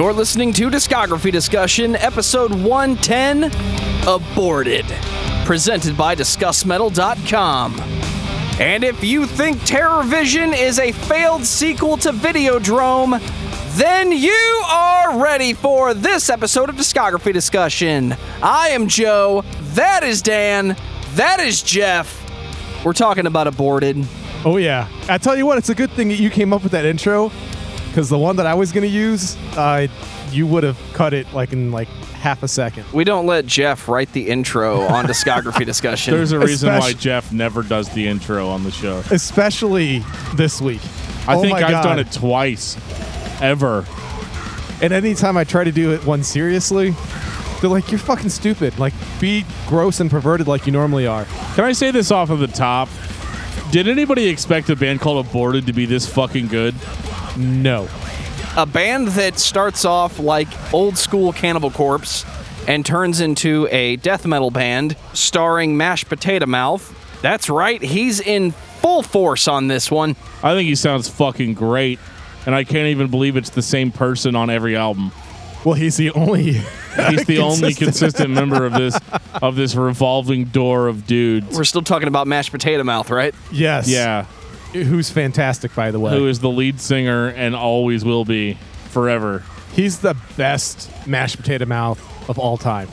You're listening to Discography Discussion, episode 110 Aborted, presented by DiscussMetal.com. And if you think Terror Vision is a failed sequel to Videodrome, then you are ready for this episode of Discography Discussion. I am Joe, that is Dan, that is Jeff. We're talking about Aborted. Oh yeah. I tell you what, it's a good thing that you came up with that intro, because the one that I was gonna use, uh, you would have cut it like in like half a second. We don't let Jeff write the intro on Discography Discussion. There's a reason why Jeff never does the intro on the show. Especially this week. I Oh think my I've God. done it twice, ever. And anytime I try to do it one seriously, they're like, "You're fucking stupid. Like, be gross and perverted like you normally are." Can I say this off of the top? Did anybody expect a band called Aborted to be this fucking good? No. a band that starts off like old school Cannibal Corpse and turns into a death metal band starring Mashed Potato Mouth. That's right, he's in full force on this one. I think he sounds fucking great, and I can't even believe it's the same person on every album. Well, he's the only. He's the only consistent member of this of this revolving door of dudes. We're still talking about Mashed Potato Mouth, right? yes. Yeah, Who's fantastic, by the way. who is the lead singer and always will be forever. He's the best mashed potato mouth of all time.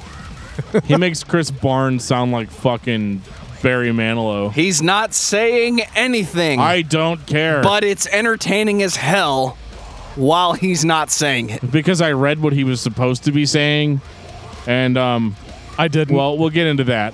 He makes Chris Barnes sound like fucking Barry Manilow. He's not saying anything, I don't care. but it's entertaining as hell while he's not saying it. because I read what he was supposed to be saying, and um, I didn't. well, we'll get into that.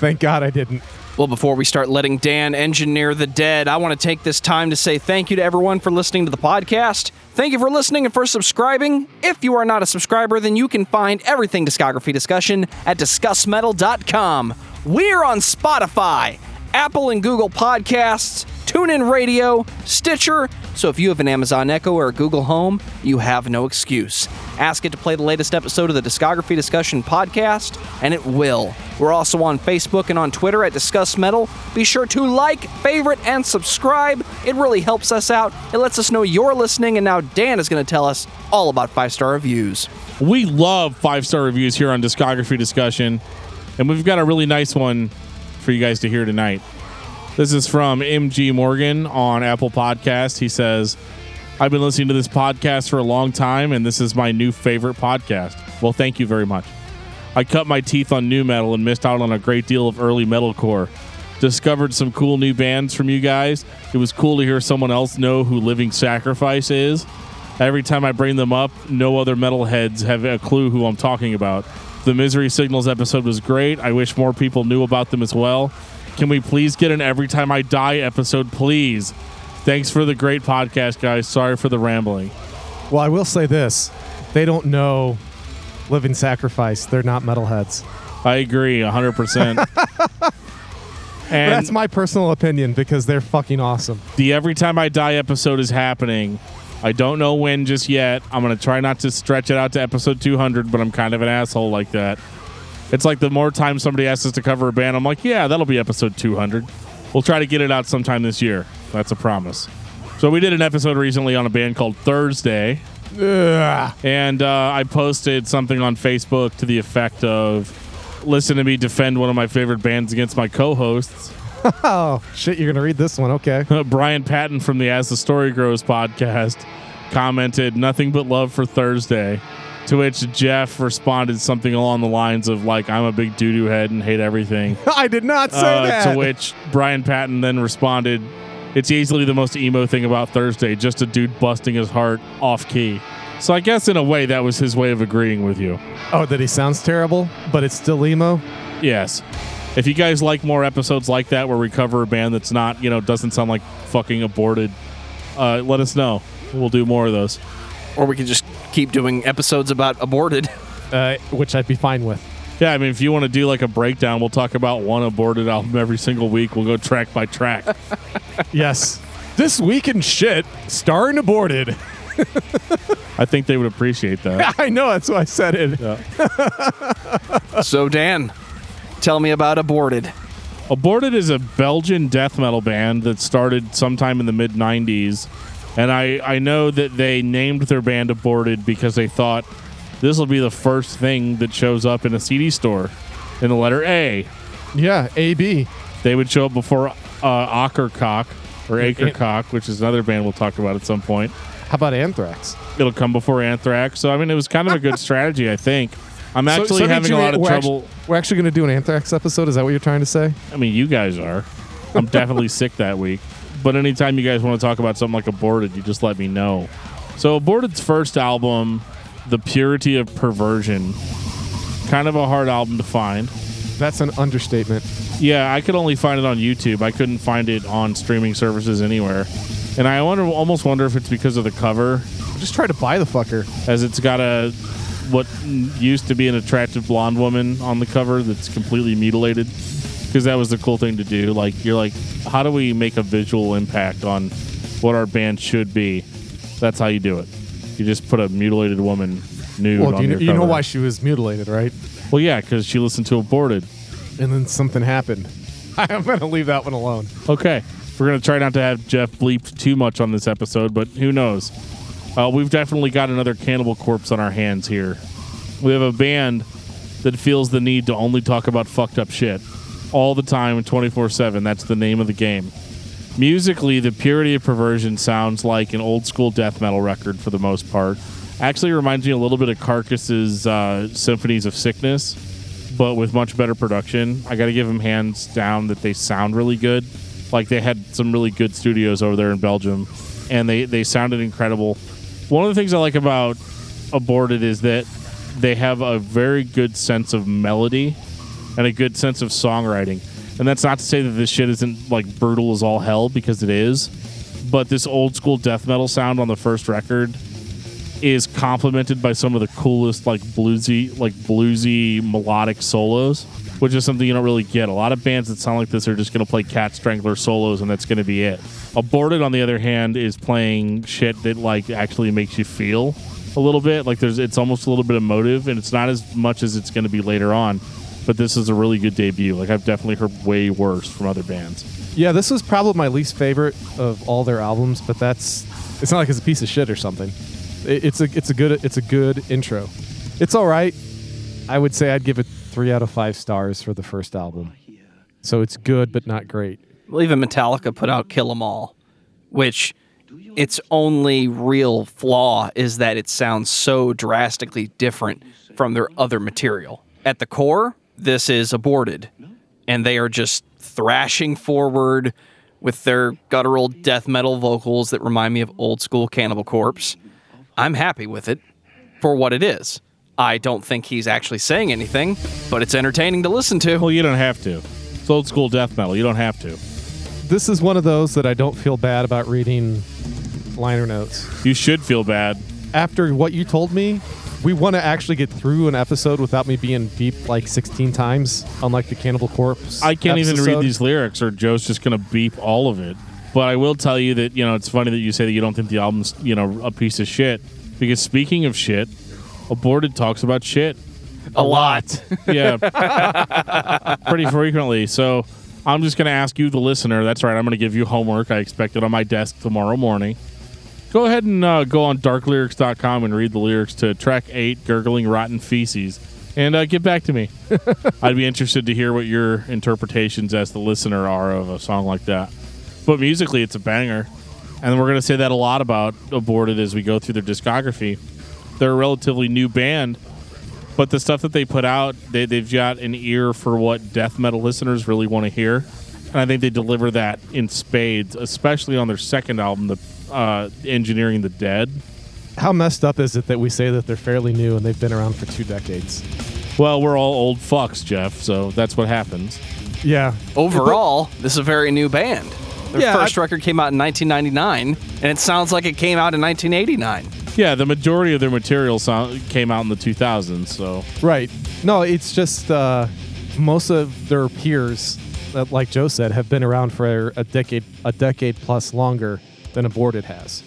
thank God I didn't. Well, before we start letting Dan engineer the dead, I want to take this time to say thank you to everyone for listening to the podcast. Thank you for listening and for subscribing. If you are not a subscriber, then you can find everything discography discussion at discussmetal.com. We're on Spotify, Apple and Google Podcasts, TuneIn Radio, Stitcher. So if you have an Amazon Echo or a Google Home, you have no excuse. Ask it to play the latest episode of the Discography Discussion podcast, and it will. We're also on Facebook and on Twitter at Discuss Metal. Be sure to like, favorite, and subscribe. It really helps us out. It lets us know you're listening, and now Dan is going to tell us all about five star reviews. We love five star reviews here on Discography Discussion, and we've got a really nice one for you guys to hear tonight. This is from MG Morgan on Apple Podcast. He says, I've been listening to this podcast for a long time, and this is my new favorite podcast. Well, thank you very much. I cut my teeth on new metal and missed out on a great deal of early metalcore. Discovered some cool new bands from you guys. It was cool to hear someone else know who Living Sacrifice is. Every time I bring them up, no other metalheads have a clue who I'm talking about. The Misery Signals episode was great. I wish more people knew about them as well. Can we please get an Every Time I Die episode, please? Thanks for the great podcast, guys. Sorry for the rambling. Well, I will say this: they don't know living sacrifice. They're not metalheads. I agree 100%. and That's my personal opinion because they're fucking awesome. the Every Time I Die episode is happening. I don't know when just yet. I'm going to try not to stretch it out to episode 200, but I'm kind of an asshole like that. It's like the more time somebody asks us to cover a band, I'm like, yeah, that'll be episode 200. We'll try to get it out sometime this year. That's a promise. So we did an episode recently on a band called Thursday, Ugh. and uh, I posted something on Facebook to the effect of, listen to me defend one of my favorite bands against my co-hosts. Oh shit! You're gonna read this one, okay? Brian Patton from the As the Story Grows podcast commented, Nothing but love for Thursday. To which Jeff responded something along the lines of, like, I'm a big doo doo head and hate everything. I did not say Uh, that. to which Brian Patton then responded, It's easily the most emo thing about Thursday, just a dude busting his heart off key. So I guess in a way that was his way of agreeing with you. oh, that he sounds terrible, but it's still emo. Yes. If you guys like more episodes like that where we cover a band that's not, you know, doesn't sound like fucking aborted, uh, let us know. We'll do more of those. Or we could just keep doing episodes about aborted. Uh, which I'd be fine with. Yeah, I mean, if you want to do like a breakdown, we'll talk about one aborted album every single week. We'll go track by track. Yes. this week in shit, starring aborted. I think they would appreciate that. I know that's why I said it. so, Dan, tell me about aborted. Aborted is a Belgian death metal band that started sometime in the mid 90s And I, I know that they named their band Aborted because they thought this will be the first thing that shows up in a CD store in the letter A. Yeah, AB. They would show up before uh, Akercocke or Acrecock, which is another band we'll talk about at some point. How about Anthrax? It'll come before Anthrax. So, I mean, it was kind of a good strategy, I think. I'm actually so did having a lot of we're trouble. Actually, we're actually going to do an Anthrax episode. Is that what you're trying to say? I mean, you guys are. I'm definitely sick that week. But anytime you guys want to talk about something like Aborted, you just let me know. So, Aborted's first album, The Purity of Perversion, kind of a hard album to find. That's an understatement. Yeah, I could only find it on YouTube. I couldn't find it on streaming services anywhere. And I wonder, almost wonder if it's because of the cover, Just try to buy the fucker. as it's got a what used to be an attractive blonde woman on the cover that's completely mutilated. Because that was the cool thing to do. Like you're like, how do we make a visual impact on what our band should be? That's how you do it. You just put a mutilated woman nude Well, on you, your know, you know why she was mutilated, right? Well, yeah, because she listened to Aborted. And then something happened. I'm going to leave that one alone. Okay. We're going to try not to have Jeff bleep too much on this episode, but who knows? Uh, we've definitely got another Cannibal Corpse on our hands here. We have a band that feels the need to only talk about fucked up shit all the time, 24 7. That's the name of the game. Musically, the Purity of Perversion sounds like an old school death metal record for the most part. Actually, reminds me a little bit of Carcass's uh, Symphonies of Sickness, but with much better production. I got to give them hands down that they sound really good. Like they had some really good studios over there in Belgium, and they they sounded incredible. One of the things I like about Aborted is that they have a very good sense of melody and a good sense of songwriting. And that's not to say that this shit isn't like brutal as all hell because it is. But this old school death metal sound on the first record is complemented by some of the coolest like bluesy like bluesy melodic solos, which is something you don't really get. A lot of bands that sound like this are just going to play Cat Strangler solos and that's going to be it. Aborted on the other hand is playing shit that like actually makes you feel a little bit. Like there's it's almost a little bit emotive and it's not as much as it's going to be later on. But this is a really good debut. Like I've definitely heard way worse from other bands. Yeah, this was probably my least favorite of all their albums, but that's it's not like it's a piece of shit or something. It, it's a it's a good it's a good intro. It's all right. I would say I'd give it three out of five stars for the first album. So it's good but not great. Well, even Metallica put out Kill 'Em All, which its only real flaw is that it sounds so drastically different from their other material. At the core, this is aborted, and they are just thrashing forward with their guttural death metal vocals that remind me of old school Cannibal Corpse. I'm happy with it for what it is. I don't think he's actually saying anything, but it's entertaining to listen to. Well, you don't have to. It's old school death metal. You don't have to. This is one of those that I don't feel bad about reading liner notes. You should feel bad. After what you told me, we want to actually get through an episode without me being beeped like 16 times, unlike the Cannibal Corpse. I can't even read these lyrics, or Joe's just going to beep all of it. But I will tell you that you know it's funny that you say that you don't think the album's you know a piece of shit because speaking of shit, Aborted talks about shit. A lot. Yeah, pretty frequently. So I'm just going to ask you, the listener. That's right. I'm going to give you homework. I expect it on my desk tomorrow morning. Go ahead and uh, go on darklyrics.com and read the lyrics to track eight, Gurgling Rotten Feces, and uh, get back to me. I'd be interested to hear what your interpretations as the listener are of a song like that. But musically, it's a banger. And we're going to say that a lot about Aborted as we go through their discography. They're a relatively new band, but the stuff that they put out, they, they've got an ear for what death metal listeners really want to hear. And I think they deliver that in spades, especially on their second album, the uh, Engineering the Dead. How messed up is it that we say that they're fairly new and they've been around for two decades? Well, we're all old fucks, Jeff, so that's what happens. Yeah. Overall, this is a very new band. Their Yeah, first I- record came out in 1999, and it sounds like it came out in 1989. Yeah, the majority of their material sound, came out in the 2000s, so Right. No, it's just uh, most of their peers, uh, like Joe said, have been around for a decade, a decade plus longer than Aborted has.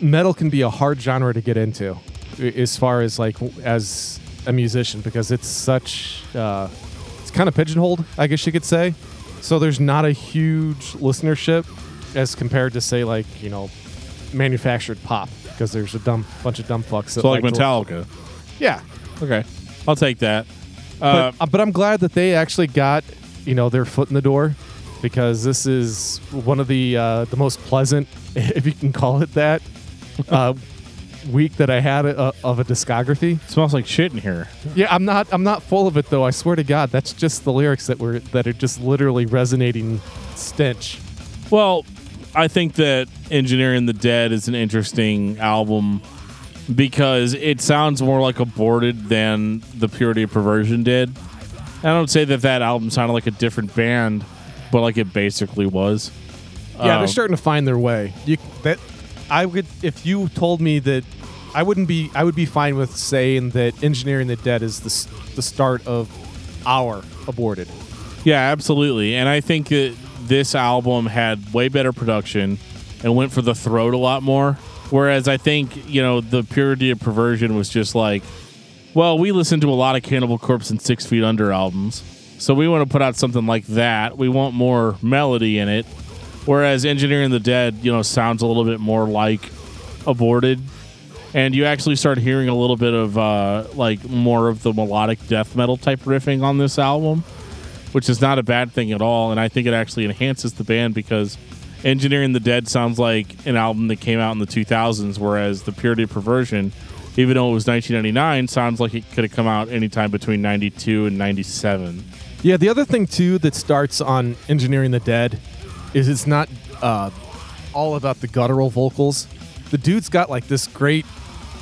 Metal can be a hard genre to get into, as far as like as a musician, because it's such, uh, it's kind of pigeonholed, I guess you could say. So there's not a huge listenership as compared to say like you know manufactured pop because there's a dumb bunch of dumb fucks. that So like to- Metallica. Yeah, Okay, I'll take that. Uh, but, uh, but I'm glad that they actually got you know their foot in the door because this is one of the uh, the most pleasant, if you can call it that, uh, week that I had uh, of a discography. smells like shit in here. Yeah, I'm not I'm not full of it though. I swear to God, that's just the lyrics that were that are just literally resonating stench. Well, I think that Engineering the Dead is an interesting album because it sounds more like aborted than the Purity of Perversion did. I don't say that that album sounded like a different band, but like it basically was. Yeah, Um, they're starting to find their way. You that I would if you told me that I wouldn't be I would be fine with saying that Engineering the Dead is the s- the start of our aborted. Yeah, absolutely. And I think that this album had way better production and went for the throat a lot more. Whereas I think, you know, the Purity of Perversion was just like, well, we listened to a lot of Cannibal Corpse and Six Feet Under albums. So we want to put out something like that. We want more melody in it. Whereas Engineering the Dead, you know, sounds a little bit more like aborted. And you actually start hearing a little bit of uh, like more of the melodic death metal type riffing on this album which is not a bad thing at all. And I think it actually enhances the band because Engineering the Dead sounds like an album that came out in the 2000s, whereas The Purity of Perversion, even though it was 1999, sounds like it could have come out anytime between 92 and 97. Yeah, the other thing too that starts on Engineering the Dead is it's not uh, all about the guttural vocals. The dude's got like this great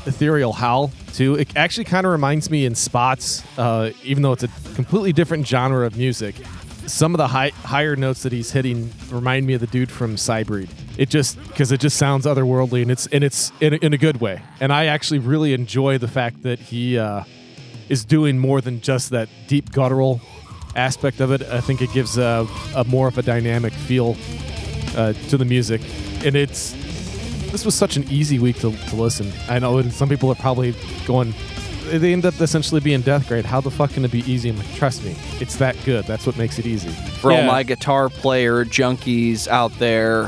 ethereal howl too. It actually kind of reminds me in spots, uh, even though it's a completely different genre of music. Some of the high, higher notes that he's hitting remind me of the dude from Sybreed. It just because it just sounds otherworldly and it's and it's in a, in a good way. And I actually really enjoy the fact that he uh, is doing more than just that deep guttural aspect of it. I think it gives a, a more of a dynamic feel uh, to the music, and it's this was such an easy week to, to listen. I know, and some people are probably going. They end up essentially being death grind. How the fuck can it be easy? I'm like, trust me, it's that good. That's what makes it easy. For all my guitar player junkies out there,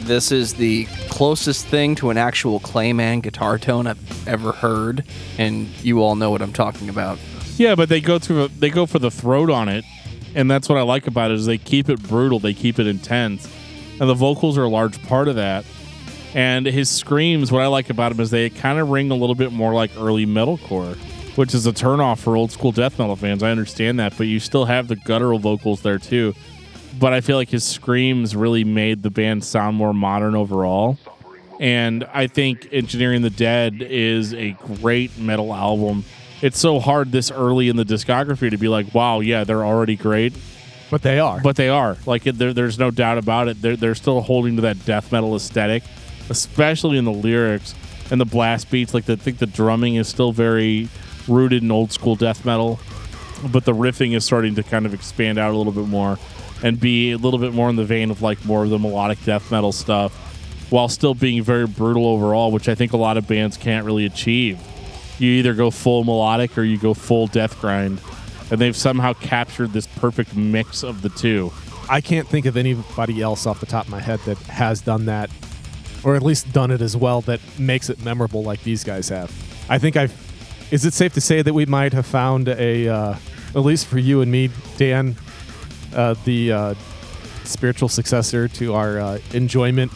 this is the closest thing to an actual Clayman guitar tone I've ever heard, and you all know what I'm talking about. Yeah, but they go through they go for the throat on it, and that's what I like about it is they keep it brutal, they keep it intense, and the vocals are a large part of that. And his screams, what I like about him is they kind of ring a little bit more like early metalcore, which is a turnoff for old school death metal fans. I understand that, but you still have the guttural vocals there too. But I feel like his screams really made the band sound more modern overall. And I think Engineering the Dead is a great metal album. It's so hard this early in the discography to be like, wow, yeah, they're already great. But they are. But they are. Like, there, there's no doubt about it. They're, they're still holding to that death metal aesthetic, especially in the lyrics and the blast beats. Like, I think the drumming is still very rooted in old school death metal, but the riffing is starting to kind of expand out a little bit more and be a little bit more in the vein of like more of the melodic death metal stuff while still being very brutal overall, which I think a lot of bands can't really achieve. You either go full melodic or you go full death grind. And they've somehow captured this perfect mix of the two. I can't think of anybody else off the top of my head that has done that, or at least done it as well that makes it memorable like these guys have. I think I've. Is it safe to say that we might have found a, uh, at least for you and me, Dan, uh, the uh, spiritual successor to our uh, enjoyment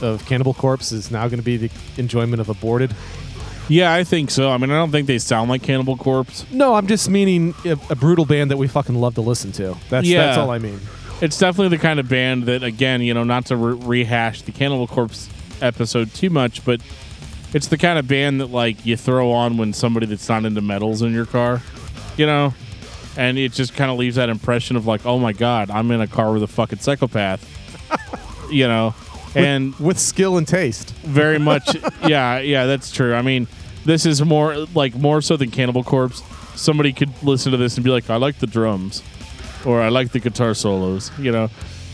of Cannibal Corpse is now going to be the enjoyment of Aborted? Yeah, I think so. I mean, I don't think they sound like Cannibal Corpse. No, I'm just meaning a, a brutal band that we fucking love to listen to. That's Yeah. that's all I mean. It's definitely the kind of band that, again, you know, not to re- rehash the Cannibal Corpse episode too much, but it's the kind of band that, like, you throw on when somebody that's not into metals in your car, you know? And it just kind of leaves that impression of, like, oh my God, I'm in a car with a fucking psychopath, you know? And With skill and taste. very much yeah yeah that's true i mean this is more like more so than cannibal corpse somebody could listen to this and be like i like the drums or i like the guitar solos you know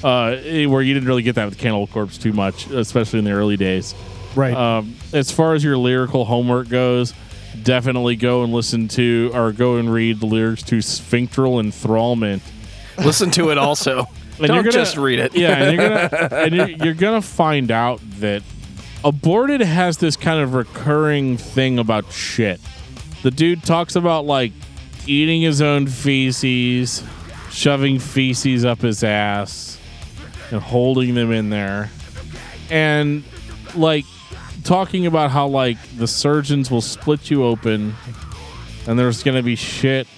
uh, eh, where you didn't really get that with cannibal corpse too much especially in the early days Right. um, as far as your lyrical homework goes definitely go and listen to or go and read the lyrics to sphincteral enthrallment Listen to it also. And Don't you're gonna- just read it. Yeah, and you're gonna and you're, you're gonna find out that Aborted has this kind of recurring thing about shit. The dude talks about like eating his own feces, shoving feces up his ass, and holding them in there. And like talking about how like the surgeons will split you open and there's going to be shit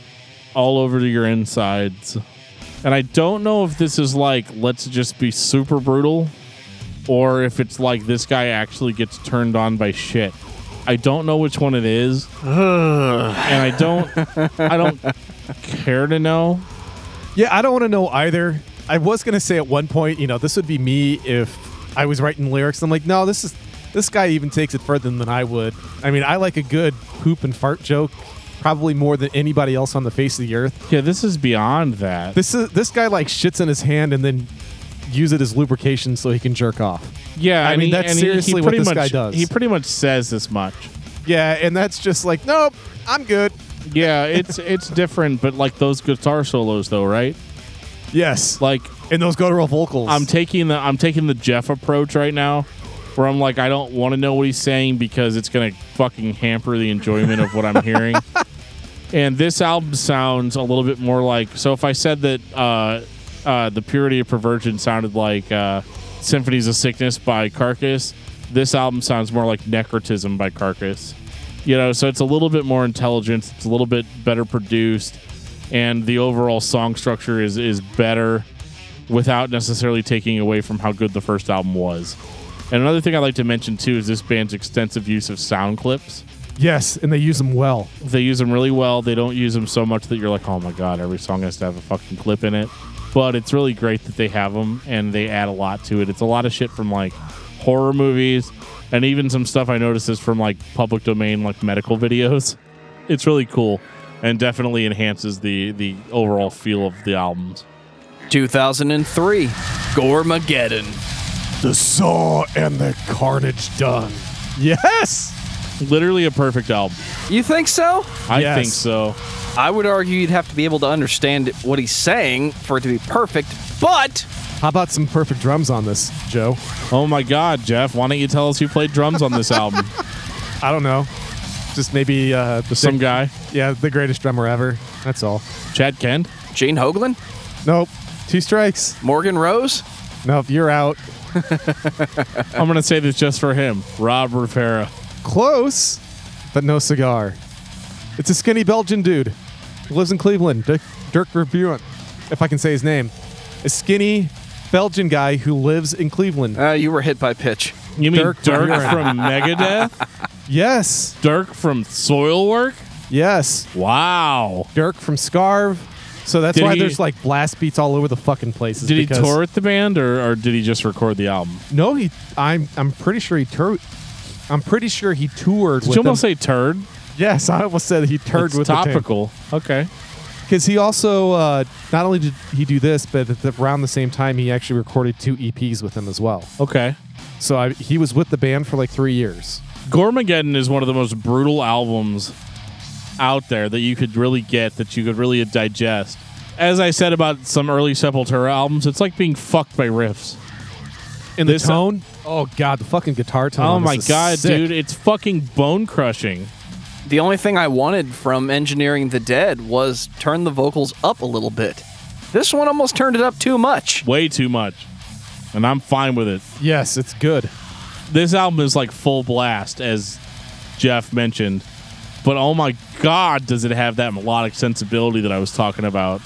all over your insides. And I don't know if this is like let's just be super brutal or if it's like this guy actually gets turned on by shit. I don't know which one it is. and I don't I don't care to know. Yeah, I don't want to know either. I was gonna say at one point, you know, this would be me if I was writing lyrics. I'm like, no, this is this guy even takes it further than I would. I mean, I like a good poop and fart joke probably more than anybody else on the face of the earth. Yeah, this is beyond that. This is this guy like shits in his hand and then use it as lubrication so he can jerk off. yeah, I mean, he- that's and he- he seriously what pretty this much, guy does. He pretty much says this much. Yeah, and that's just like, nope, I'm good. Yeah, it's it's different, but like those guitar solos though, right? Yes, Like and those guttural vocals. I'm taking the I'm taking the Jeff approach right now, where I'm like I don't want to know what he's saying because it's gonna fucking hamper the enjoyment of what I'm hearing. And this album sounds a little bit more like so. If I said that uh, uh, the Purity of Perversion sounded like uh, Symphonies of Sickness by Carcass, this album sounds more like Necroticism by Carcass. You know, so it's a little bit more intelligent. It's a little bit better produced, and the overall song structure is is better without necessarily taking away from how good the first album was. And another thing I'd like to mention too is this band's extensive use of sound clips. yes, and they use them well. They use them really well. They don't use them so much that you're like, oh my god, every song has to have a fucking clip in it. But it's really great that they have them and they add a lot to it. It's a lot of shit from like horror movies and even some stuff I noticed is from like public domain, like medical videos. It's really cool and definitely enhances the the overall feel of the albums. 2003, Goremageddon. The saw and the carnage done. Yes. Literally a perfect album. You think so? I Yes. think so. I would argue you'd have to be able to understand what he's saying for it to be perfect, but How about some perfect drums on this, Joe? Oh my God, Jeff! Why don't you tell us who played drums on this album? I don't know. Just maybe uh, the Some guy, Yeah, the greatest drummer ever. That's all. Chad Kent. Gene Hoglan, Nope. Two strikes. Morgan Rose, Nope. You're out. I'm gonna say this just for him, Rob Rivera. Close, but no cigar. It's a skinny Belgian dude. Who lives in Cleveland. Dirk, Dirk Verbeuren, if I can say his name. A skinny Belgian guy who lives in Cleveland. uh, you were hit by pitch. You mean Dirk Dirk, from Megadeth? Yes. Dirk from Soilwork? Yes. Wow. Dirk from Scarve. So that's Did why he- there's like blast beats all over the fucking places. Did he because- tour with the band or, or did he just record the album? No, he. I'm. I'm pretty sure he toured. I'm pretty sure he toured. Did with you almost them. say turd? Yes, I almost said he toured It's with topical. Okay. Because he also uh, not only did he do this, but at the, around the same time he actually recorded two EPs with him as well. Okay. So I, he was with the band for like three years. Goremageddon is one of the most brutal albums out there that you could really get, that you could really digest. As I said about some early Sepultura albums, it's like being fucked by riffs. This- the tone, oh god, the fucking guitar tone. Oh this my is god, sick. dude, it's fucking bone crushing. The only thing I wanted from Engineering the Dead was turn the vocals up a little bit. This one almost turned it up too much. Way too much. And I'm fine with it. Yes, it's good. This album is like full blast, as Jeff mentioned. But oh my god, does it have that melodic sensibility that I was talking about?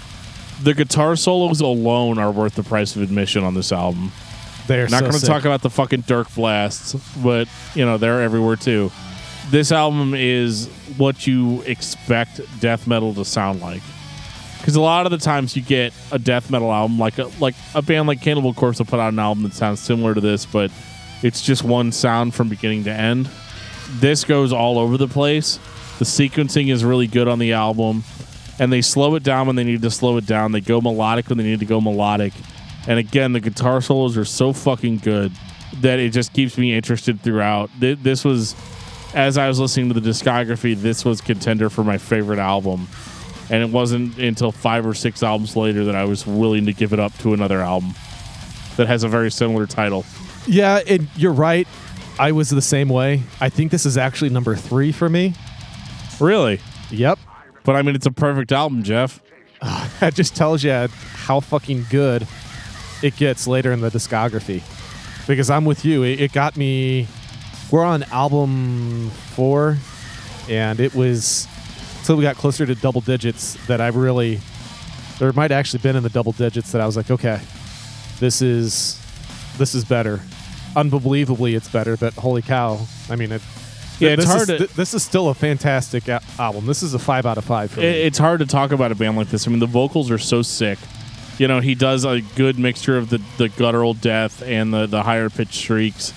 The guitar solos alone are worth the price of admission on this album. They're Not so going to talk about the fucking Dirk blasts, but you know they're everywhere too. This album is what you expect death metal to sound like. Because a lot of the times you get a death metal album, like a, like a band like Cannibal Corpse will put out an album that sounds similar to this, but it's just one sound from beginning to end. This goes all over the place. The sequencing is really good on the album, and they slow it down when they need to slow it down. They go melodic when they need to go melodic. And again, the guitar solos are so fucking good that it just keeps me interested throughout. This was, as I was listening to the discography, this was contender for my favorite album. And it wasn't until five or six albums later that I was willing to give it up to another album that has a very similar title. Yeah, and you're right. I was the same way. I think this is actually number three for me. Really? Yep. But I mean, it's a perfect album, Jeff. That just tells you how fucking good it gets later in the discography. Because I'm with you. It, it got me. We're on album four, and it was until we got closer to double digits that I really. There might actually been in the double digits that I was like, okay, this is this is better. Unbelievably, it's better. But holy cow! I mean, it. Yeah, it's this hard Is, to- this is still a fantastic album. This is a five out of five for It, me. it's hard to talk about a band like this. I mean, the vocals are so sick. You know, he does a good mixture of the, the guttural death and the, the higher pitched shrieks.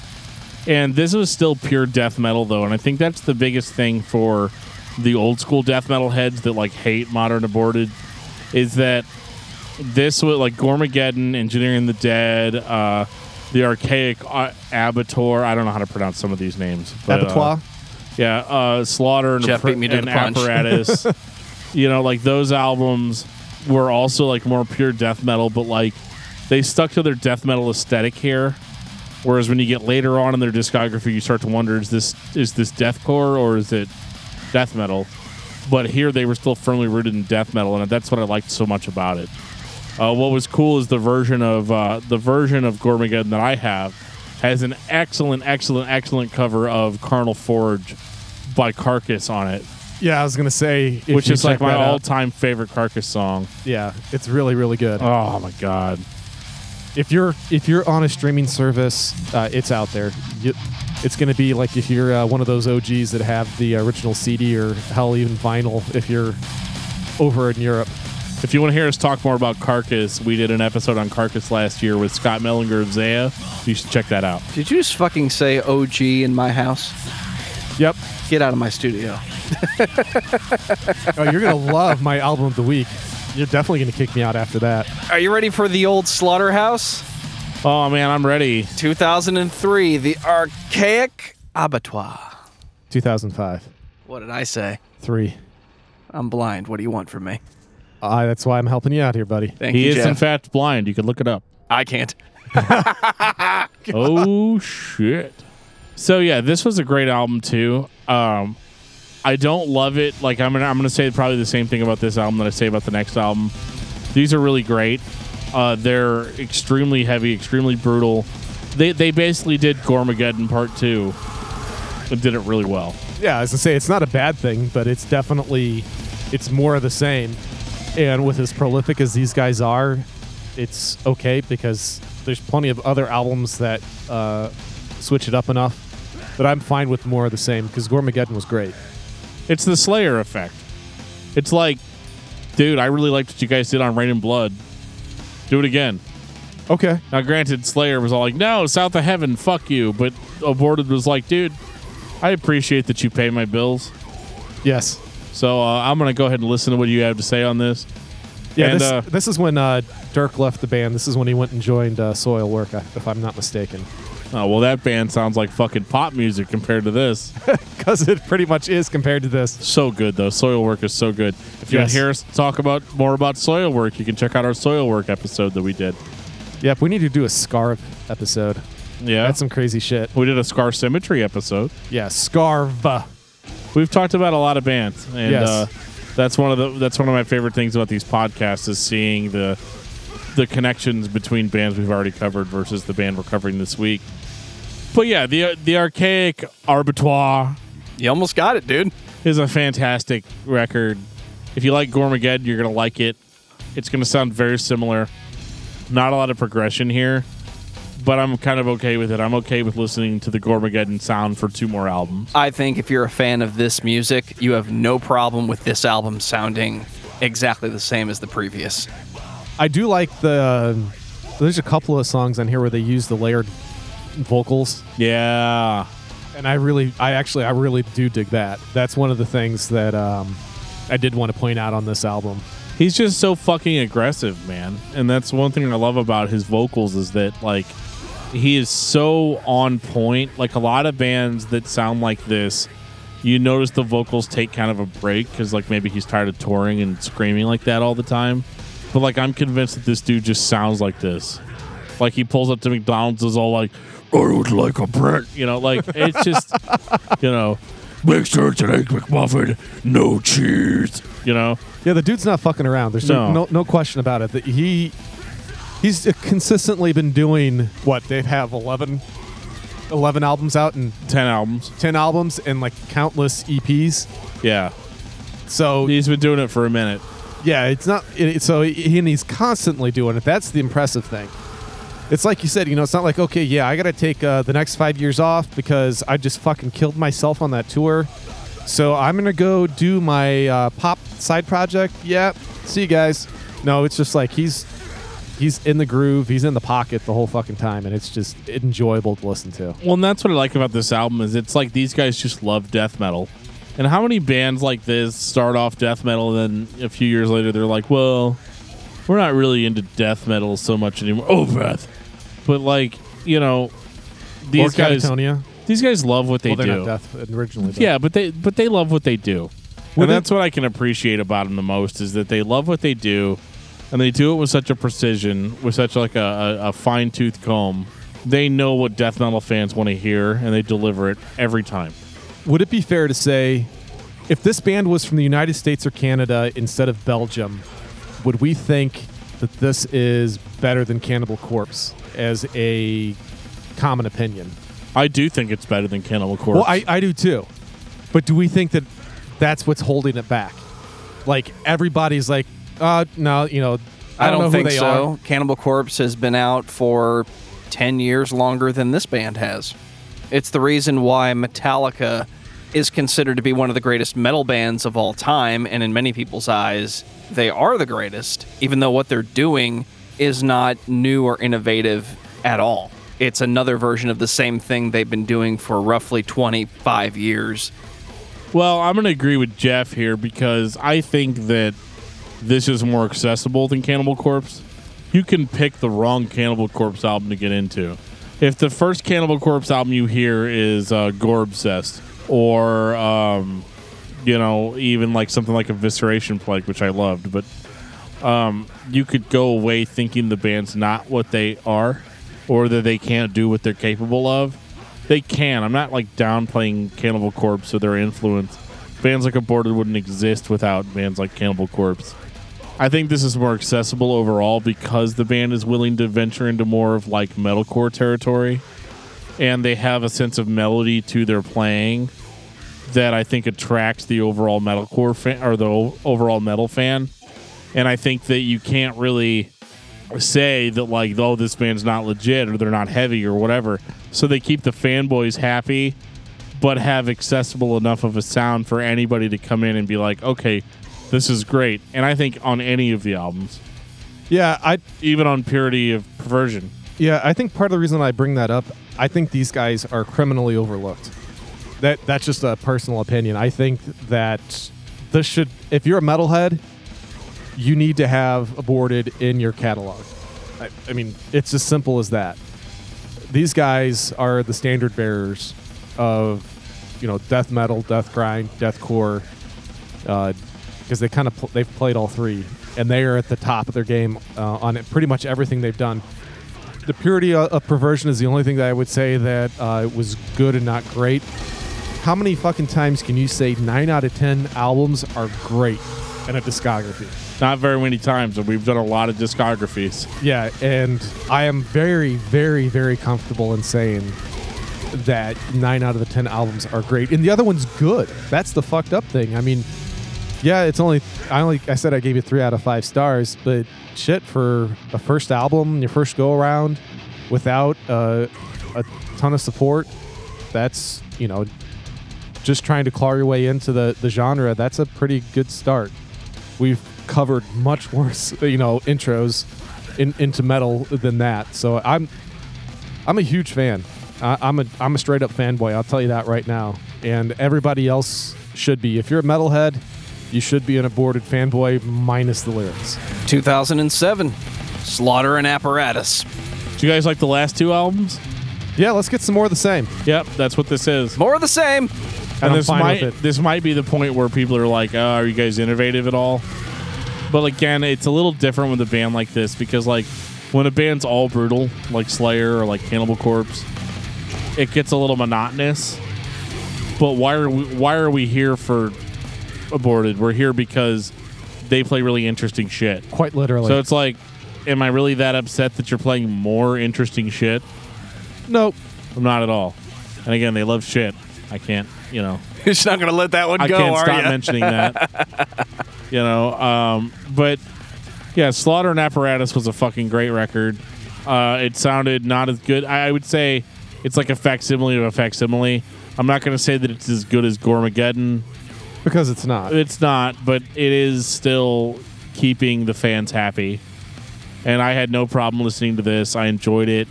And this was still pure death metal, though. And I think that's the biggest thing for the old school death metal heads that like hate modern aborted is that this was like Goremageddon, Engineering the Dead, uh, the archaic uh, Abator. I don't know how to pronounce some of these names. but, uh, Abattoir. yeah, uh, Slaughter and, Jeff beat me to and the punch. Apparatus. you know, like those albums were also like more pure death metal, but like they stuck to their death metal aesthetic here. Whereas when you get later on in their discography, you start to wonder: is this is this deathcore or is it death metal? But here they were still firmly rooted in death metal, and that's what I liked so much about it. Uh, what was cool is the version of uh, the version of Goremageddon that I have has an excellent, excellent, excellent cover of Carnal Forge by Carcass on it, Yeah, I was gonna say, which is like my all-time favorite Carcass song. Yeah, it's really really good. Oh my god! If you're if you're on a streaming service, uh, it's out there. You, it's gonna be like if you're uh, one of those OGs that have the original CD or hell even vinyl. If you're over in Europe, If you want to hear us talk more about Carcass, we did an episode on Carcass last year with Scott Mellinger of Zaya. You should check that out. Did you just fucking say OG in my house? yep. Get out of my studio. Oh, you're gonna love my album of the week. You're definitely gonna kick me out after that. Are you ready for the old slaughterhouse? Oh man, I'm ready. 2003, the archaic abattoir. 2005, What did I say? three. I'm blind. What do you want from me? Uh, that's why I'm helping you out here, buddy. Thank He you, is Jeff. in fact blind. You can look it up. I can't. oh shit. So yeah, this was a great album too. Um, I don't love it. Like I'm gonna I'm gonna say probably the same thing about this album that I say about the next album. These are really great. Uh, they're extremely heavy, extremely brutal. They they basically did Goremageddon Part Two and did it really well. Yeah, as I say, it's not a bad thing, but it's definitely it's more of the same. And with as prolific as these guys are, it's okay because there's plenty of other albums that uh, switch it up enough. But I'm fine with more of the same because Goremageddon was great. It's the Slayer effect. It's like, dude, I really liked what you guys did on Reign in Blood. Do it again. Okay. Now, granted, Slayer was all like, "No, South of Heaven, fuck you," but Aborted was like, "Dude, I appreciate that you pay my bills." Yes. So uh, I'm gonna go ahead and listen to what you have to say on this. Yeah. And, this, uh, this is when uh, Dirk left the band. This is when he went and joined uh, Soilwork, if I'm not mistaken. Oh well, that band sounds like fucking pop music compared to this. Because it pretty much is compared to this. so good though. Soilwork is so good. If you want to hear us talk about more about Soilwork, you can check out our Soilwork episode that we did. Yep. We need to do a Scarve episode. Yeah, That's some crazy shit. we did a Scar Symmetry episode. Yeah. Scarve. We've talked about a lot of bands, and Yes. uh, that's one of the that's one of my favorite things about these podcasts is seeing the the connections between bands we've already covered versus the band we're covering this week. But yeah, the the archaic Arbitoire You almost got it, dude. is a fantastic record. If you like Goremageddon, you're gonna like it. It's gonna sound very similar. Not a lot of progression here, but I'm kind of okay with it. I'm okay with listening to the Goremageddon sound for two more albums. I think if you're a fan of this music, you have no problem with this album sounding exactly the same as the previous. I do like the. there's a couple of songs on here where they use the layered vocals, Yeah, and I really, I actually, I really do dig that. That's one of the things that um, I did want to point out on this album. He's just so fucking aggressive, man. And that's one thing I love about his vocals is that like he is so on point. Like a lot of bands that sound like this, you notice the vocals take kind of a break because like maybe he's tired of touring and screaming like that all the time. But like I'm convinced that this dude just sounds like this. Like he pulls up to McDonald's is all like I would like a bread. You know, like it's just, you know, make sure it's an egg McMuffin, no cheese. You know, Yeah, the dude's not fucking around. There's no No. no, no question about it. That he he's consistently been doing what they have 11, 11 albums out and ten albums. 10 albums and like countless EPs. Yeah, So he's been doing it for a minute. Yeah, it's not. It, so he, and he's constantly doing it. That's the impressive thing. It's like you said, you know, it's not like okay, yeah, I got to take uh, the next five years off because I just fucking killed myself on that tour. So I'm gonna go do my uh, pop side project. Yeah, see you guys. No, it's just like he's he's in the groove, he's in the pocket the whole fucking time, and it's just enjoyable to listen to. Well, and that's what I like about this album is it's like these guys just love death metal. And how many bands like this start off death metal and then a few years later they're like, well, we're not really into death metal so much anymore. Oh, Beth. But like, you know, these or guys Katatonia. these guys love what they well, do. death uh, originally. but- Yeah, but they but they love what they do. And that's what I can appreciate about them the most is that they love what they do, and they do it with such a precision, with such like a, a, a fine tooth comb. They know what death metal fans want to hear, and they deliver it every time. Would it be fair to say, if this band was from the United States or Canada instead of Belgium, would we think that this is better than Cannibal Corpse as a common opinion? I do think it's better than Cannibal Corpse. Well, I, I do too. But do we think that that's what's holding it back? Like everybody's like, uh, no, you know, I, I don't, know think who they so. are. Cannibal Corpse has been out for 10 years longer than this band has. It's the reason why Metallica is considered to be one of the greatest metal bands of all time, and in many people's eyes, they are the greatest, even though what they're doing is not new or innovative at all. It's another version of the same thing they've been doing for roughly 25 years. Well, I'm going to agree with Jeff here because I think that this is more accessible than Cannibal Corpse. You can pick the wrong Cannibal Corpse album to get into. If the first Cannibal Corpse album you hear is uh, Gore Obsessed, or um, you know, even like something like Evisceration Plague, which I loved, but um, you could go away thinking the band's not what they are, or that they can't do what they're capable of. They can. I'm not like downplaying Cannibal Corpse or their influence. Bands like Aborted wouldn't exist without bands like Cannibal Corpse. I think this is more accessible overall because the band is willing to venture into more of like metalcore territory, and they have a sense of melody to their playing that I think attracts the overall metalcore fan or the overall metal fan. And I think that you can't really say that like, oh, this band's not legit or they're not heavy or whatever. So they keep the fanboys happy, but have accessible enough of a sound for anybody to come in and be like, okay, this is great. And I think on any of the albums, Yeah, I even on Purity of Perversion, Yeah, I think part of the reason I bring that up, I think these guys are criminally overlooked. That that's just a personal opinion. I think that this should if you're a metalhead, you need to have aborted in your catalog. I, I mean, it's as simple as that. These guys are the standard bearers of, you know, death metal, death grind, deathcore, uh, because they kind of pl- they've played all three, and they are at the top of their game uh, on it, pretty much everything they've done the purity of, of perversion is the only thing that I would say that uh, was good and not great. How many fucking times can you say nine out of ten albums are great in a discography? not very many times, and we've done a lot of discographies. Yeah, and I am very, very, very comfortable in saying that nine out of the ten albums are great, and the other one's good. That's the fucked up thing. I mean, yeah, it's only I only I said I gave you three out of five stars, but shit for a first album, your first go around, without uh, a ton of support, that's you know just trying to claw your way into the the genre. That's a pretty good start. We've covered much worse, you know, intros in, into metal than that. So I'm I'm a huge fan. I, I'm a I'm a straight up fanboy. I'll tell you that right now. And everybody else should be. If you're a metalhead, you should be an aborted fanboy minus the lyrics. 2007, Slaughter and Apparatus. Do you guys like the last two albums? Yeah, let's get some more of the same. Yep, that's what this is. More of the same. And, and I'm this fine might with it. this might be the point where people are like, oh, "Are you guys innovative at all?" But again, it's a little different with a band like this because like when a band's all brutal, like Slayer or like Cannibal Corpse, it gets a little monotonous. But why are we why are we here for aborted? We're here because they play really interesting shit. Quite literally. So it's like, am I really that upset that you're playing more interesting shit? nope. I'm not at all. And again, they love shit. I can't, you know, You're just not going to let that one go. I go, can't are stop you? mentioning that. you know, um, but yeah, Slaughter and Apparatus was a fucking great record. Uh, it sounded not as good. I, I would say it's like a facsimile of a facsimile. I'm not going to say that it's as good as Goremageddon. Because it's not. It's not, but it is still keeping the fans happy. And I had no problem listening to this. I enjoyed it.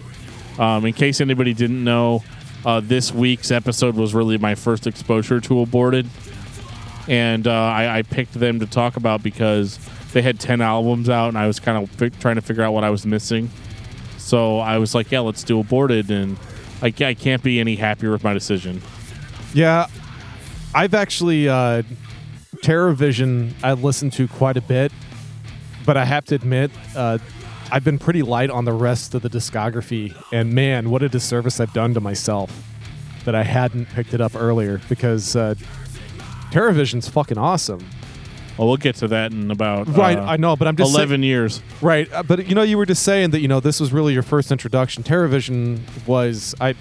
Um, in case anybody didn't know, uh, this week's episode was really my first exposure to Aborted. And uh, I, I picked them to talk about because they had 10 albums out, and I was kind of trying to figure out what I was missing. So I was like, yeah, let's do Aborted. And I, I can't be any happier with my decision. Yeah, I've actually uh, TerraVision. I listened to quite a bit, but I have to admit, uh, I've been pretty light on the rest of the discography. And man, what a disservice I've done to myself that I hadn't picked it up earlier because uh, TerraVision's fucking awesome. Well, we'll get to that in about Right, uh, I know, but I'm just sa- 11 years. Right, uh, but you know, you were just saying that you know this was really your first introduction. TerraVision was I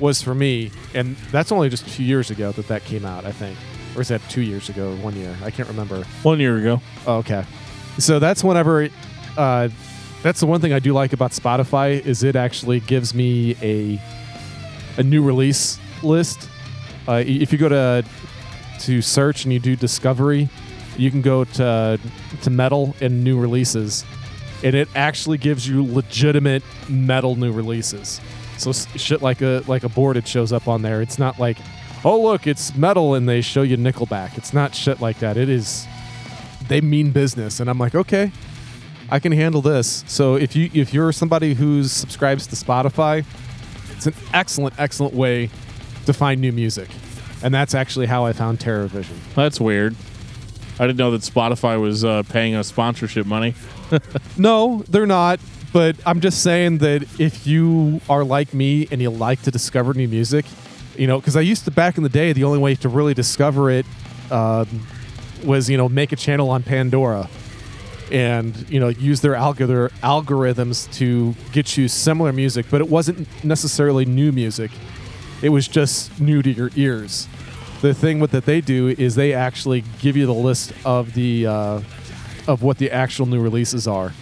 was for me, and that's only just a few years ago that that came out. I think, or is that two years ago? One year? I can't remember. One year ago. Oh, okay, so that's whenever. Uh, that's the one thing I do like about Spotify is it actually gives me a a new release list. Uh, if you go to to search and you do discovery, you can go to to metal and new releases, and it actually gives you legitimate metal new releases. So shit like a like Aborted shows up on there. It's not like, oh look, it's metal and they show you Nickelback. It's not shit like that. It is they mean business, and I'm like, okay, I can handle this. So if you if you're somebody who subscribes to Spotify, it's an excellent excellent way to find new music, and that's actually how I found TerraVision. That's weird. I didn't know that Spotify was uh, paying us sponsorship money. No, they're not. But I'm just saying that if you are like me and you like to discover new music, you know, because I used to back in the day, the only way to really discover it um, was you know make a channel on Pandora and you know use their algor- algorithms to get you similar music, but it wasn't necessarily new music. It was just new to your ears. The thing with that they do is they actually give you the list of the uh, of what the actual new releases are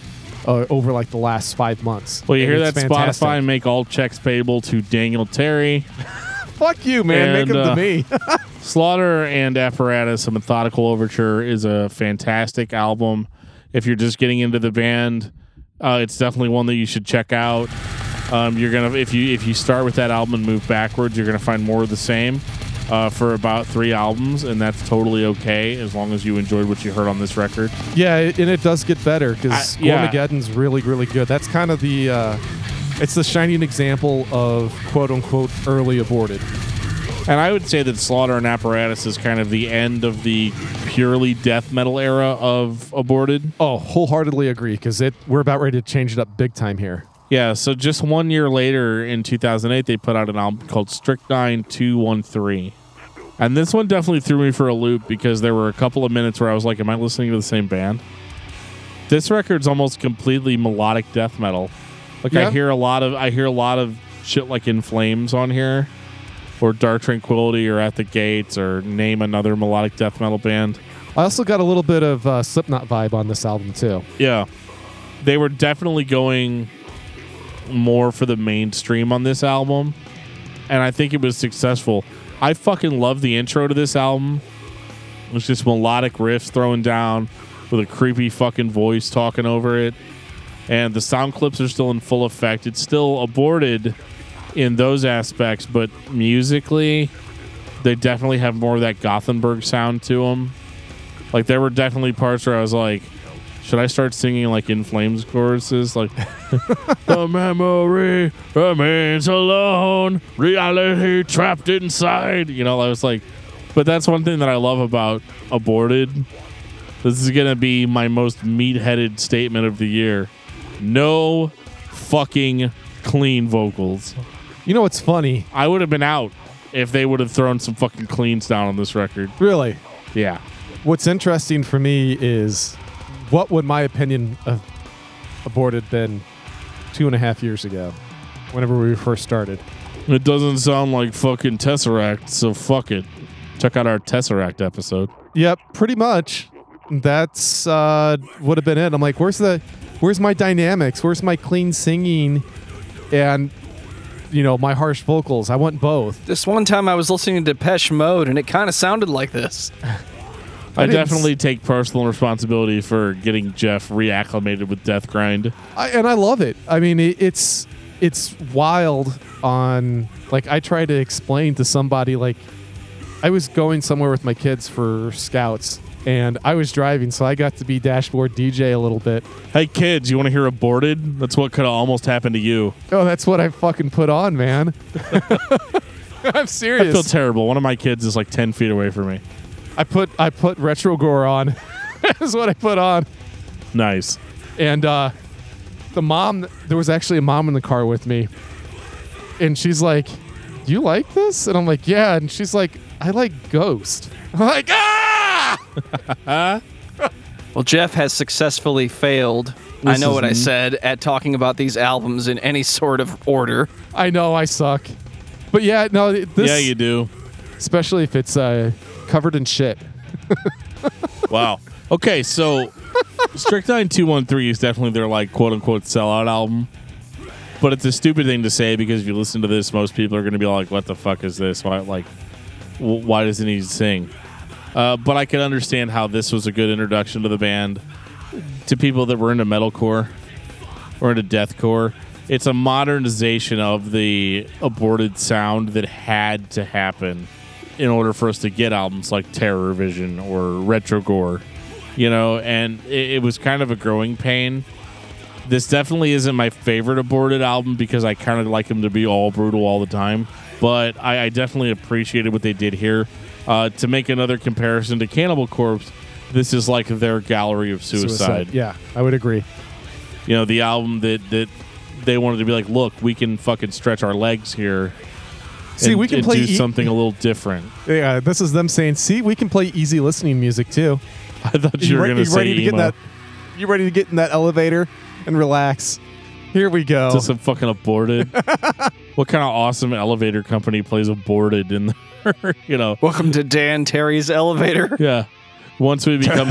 uh, over like the last five months. Well, you And hear that fantastic. Spotify make all checks payable to Daniel Terry, Fuck you, man. Make them uh, to me. Slaughter and Apparatus. A Methodical Overture is a fantastic album. If you're just getting into the band, uh, it's definitely one that you should check out. Um, you're gonna if you if you start with that album and move backwards, you're gonna find more of the same uh, for about three albums, and that's totally okay as long as you enjoyed what you heard on this record. yeah, it- and it does get better because yeah. Goremageddon's really, really good. That's kind of the. Uh, it's the shining example of quote unquote early aborted. And I would say that Slaughter and Apparatus is kind of the end of the purely death metal era of Aborted. Oh, wholeheartedly agree because it we're about ready to change it up big time here. Yeah, so just one year later in 2008, they put out an album called Strychnine 213. And this one definitely threw me for a loop because there were a couple of minutes where I was like, Am I listening to the same band? This record's almost completely melodic death metal. Like Yeah. I hear a lot of I hear a lot of shit like In Flames on here, or Dark Tranquillity, or At the Gates, or name another melodic death metal band. I also got a little bit of uh, Slipknot vibe on this album too. Yeah. They were definitely going more for the mainstream on this album. And I think it was successful. I fucking love the intro to this album. It's just melodic riffs thrown down with a creepy fucking voice talking over it. And the sound clips are still in full effect. It's still aborted in those aspects, but musically, they definitely have more of that Gothenburg sound to them. Like there were definitely parts where I was like, should I start singing like In Flames choruses? Like the memory remains alone, reality trapped inside. You know, I was like, but that's one thing that I love about Aborted. This is gonna be my most meat-headed statement of the year. No fucking clean vocals. You know what's funny? I would have been out if they would have thrown some fucking cleans down on this record. Really, Yeah. what's interesting for me is what would my opinion of aborted been two and a half years ago, whenever we first started. It doesn't sound like fucking Tesseract, so fuck it. Check out our Tesseract episode. Yep, pretty much. That's uh, would have been it. I'm like, where's the, where's my dynamics? Where's my clean singing, and you know my harsh vocals? I want both. This one time I was listening to Depeche Mode and it kind of sounded like this. I, didn't definitely take personal responsibility for getting Jeff reacclimated with Death Grind. I, and I love it. I mean, it, it's it's wild. On like, I try to explain to somebody like, I was going somewhere with my kids for scouts, and I was driving, so I got to be dashboard DJ a little bit. Hey kids, you want to hear aborted? That's what could have almost happened to you. Oh, that's what I fucking put on, man. I'm serious. I feel terrible. One of my kids is like ten feet away from me. I put I put retro gore on. is what I put on. Nice. And uh the mom there was actually a mom in the car with me. And she's like, "You like this?" And I'm like, "Yeah." And she's like, "I like Ghost." I'm like, "Ah!" Well, Jeff has successfully failed. I know is what I said at talking about these albums in any sort of order. I know I suck. But yeah, no, this yeah, you do. especially if it's uh covered in shit. Wow. Okay, so Strychnine 213 is definitely their like quote unquote sellout album. But it's a stupid thing to say because if you listen to this, most people are going to be like, "What the fuck is this? Why like, w- why doesn't he sing?" Uh, but I can understand how this was a good introduction to the band to people that were into metalcore or into deathcore. It's a modernization of the aborted sound that had to happen in order for us to get albums like Terror Vision or Retro Gore, you know, and it, it was kind of a growing pain. This definitely isn't my favorite aborted album because I kind of like them to be all brutal all the time, but I, I definitely appreciated what they did here. Uh, to make another comparison to Cannibal Corpse, this is like their gallery of suicide. Yeah, I would agree. You know, the album that that they wanted to be like, look, we can fucking stretch our legs here. See, and- we can and play do e- something a little different. Yeah, this is them saying, "See, we can play easy listening music too." I thought you, were re- going to say ready to get in emo. that? You ready to get in that elevator and relax? Here we go. to some fucking aborted. what kind of awesome elevator company plays aborted in there? you know, Welcome to Dan Terry's elevator. yeah. Once we become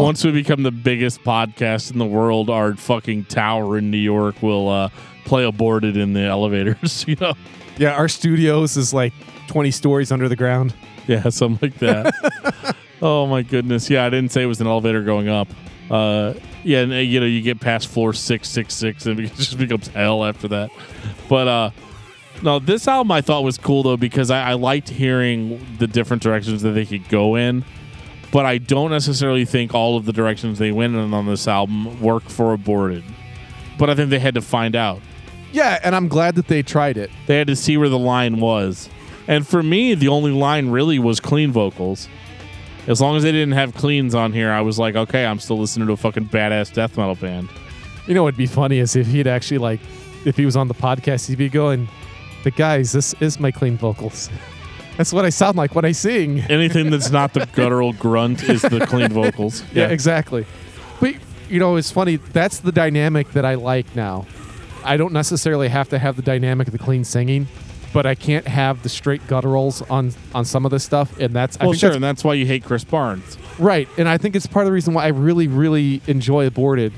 once we become the biggest podcast in the world, our fucking tower in New York will uh, play aborted in the elevators. You know, yeah, our studios is like 20 stories under the ground. yeah, something like that. oh my goodness, yeah, I didn't say it was an elevator going up. Uh, yeah, and uh, you know, you get past floor six six six, and it just becomes hell after that. But uh, no, this album I thought was cool though because I, I liked hearing the different directions that they could go in. But I don't necessarily think all of the directions they went in on this album work for Aborted. But I think they had to find out. Yeah, and I'm glad that they tried it. They had to see where the line was. And for me, the only line really was clean vocals. As long as they didn't have cleans on here, I was like, okay, I'm still listening to a fucking badass death metal band. You know what'd be funny is if he'd actually like, if he was on the podcast, he'd be going, "But guys, this is my clean vocals. That's what I sound like when I sing." Anything that's not the guttural grunt is the clean vocals. Yeah, exactly. But you know, it's funny. That's the dynamic that I like now. I don't necessarily have to have the dynamic of the clean singing, but I can't have the straight gutturals on on some of this stuff, and that's I Well, think sure, that's and that's why you hate Chris Barnes. right. And I think it's part of the reason why I really, really enjoy Aborted,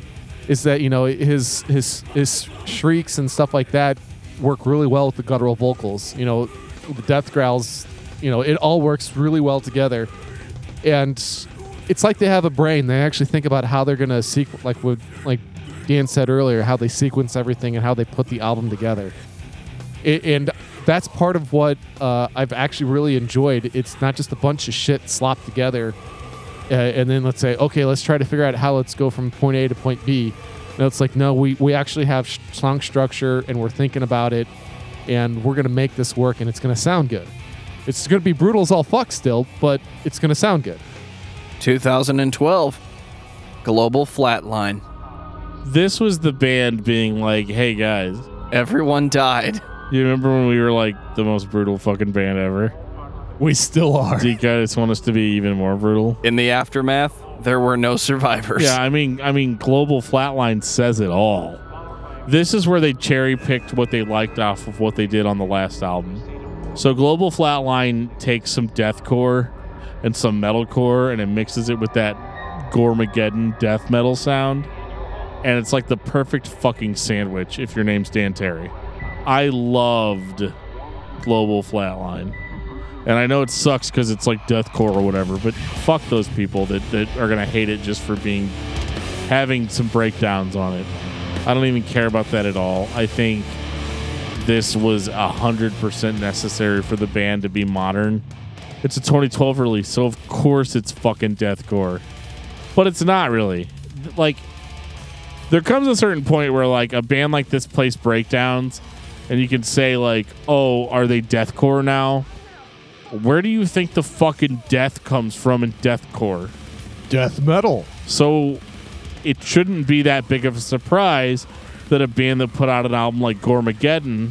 is that you know his his his shrieks and stuff like that work really well with the guttural vocals. You know, the death growls. You know, it all works really well together, and it's like they have a brain. They actually think about how they're gonna sequence, like what like Dan said earlier, how they sequence everything and how they put the album together. It, and that's part of what uh, I've actually really enjoyed. It's not just a bunch of shit slopped together, uh, and then let's say, okay, let's try to figure out how let's go from point A to point B. No, it's like no, we we actually have sh- song structure and we're thinking about it, and we're gonna make this work, and it's gonna sound good. It's gonna be brutal as all fuck still, but it's gonna sound good. 2012. Global Flatline. This was the band being like, hey guys, Everyone died. You remember when we were like the most brutal fucking band ever? We still are. Do you guys want us to be even more brutal? In the aftermath, there were no survivors. Yeah, I mean, I mean, Global Flatline says it all. This is where they cherry picked what they liked off of what they did on the last album. So Global Flatline takes some deathcore and some metalcore, and it mixes it with that Goremageddon death metal sound, and it's like the perfect fucking sandwich. If your name's Dan Terry, I loved Global Flatline. And I know it sucks because it's like deathcore or whatever, but fuck those people that, that are gonna hate it just for being having some breakdowns on it. I don't even care about that at all. I think this was a hundred percent necessary for the band to be modern. It's a 2012 release, so of course it's fucking deathcore, but it's not really. Like, there comes a certain point where like a band like this plays breakdowns, and you can say like, "Oh, are they deathcore now?" Where do you think the fucking death comes from in deathcore? Death metal. So it shouldn't be that big of a surprise that a band that put out an album like Goremageddon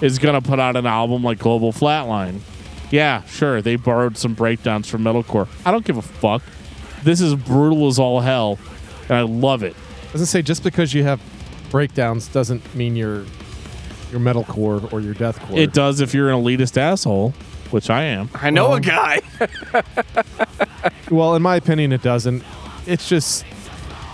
is going to put out an album like Global Flatline. Yeah, sure, they borrowed some breakdowns from metalcore. I don't give a fuck. This is brutal as all hell, and I love it. I was gonna say just because you have breakdowns doesn't mean you're you're metalcore or you're deathcore. It does if you're an elitist asshole, which I am. I know a Um, guy. well, in my opinion, it doesn't. It's just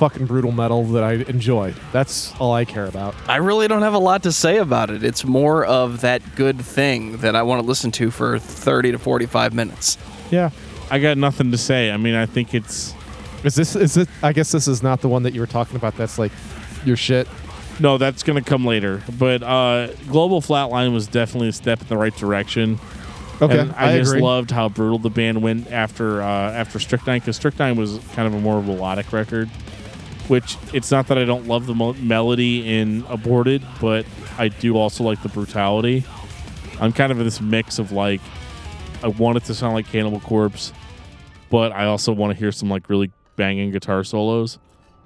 fucking brutal metal that I enjoy. That's all I care about. I really don't have a lot to say about it. It's more of that good thing that I want to listen to for 30 to 45 minutes. Yeah. I got nothing to say. I mean, I think it's Is this is it? I guess this is not the one that you were talking about. That's like your shit. no, that's going to come later. But uh, Global Flatline was definitely a step in the right direction. Okay, And I, I just agree. loved how brutal the band went after uh, after Strychnine because Strychnine was kind of a more melodic record. Which it's not that I don't love the mo- melody in Aborted, but I do also like the brutality. I'm kind of in this mix of like I want it to sound like Cannibal Corpse, but I also want to hear some like really banging guitar solos,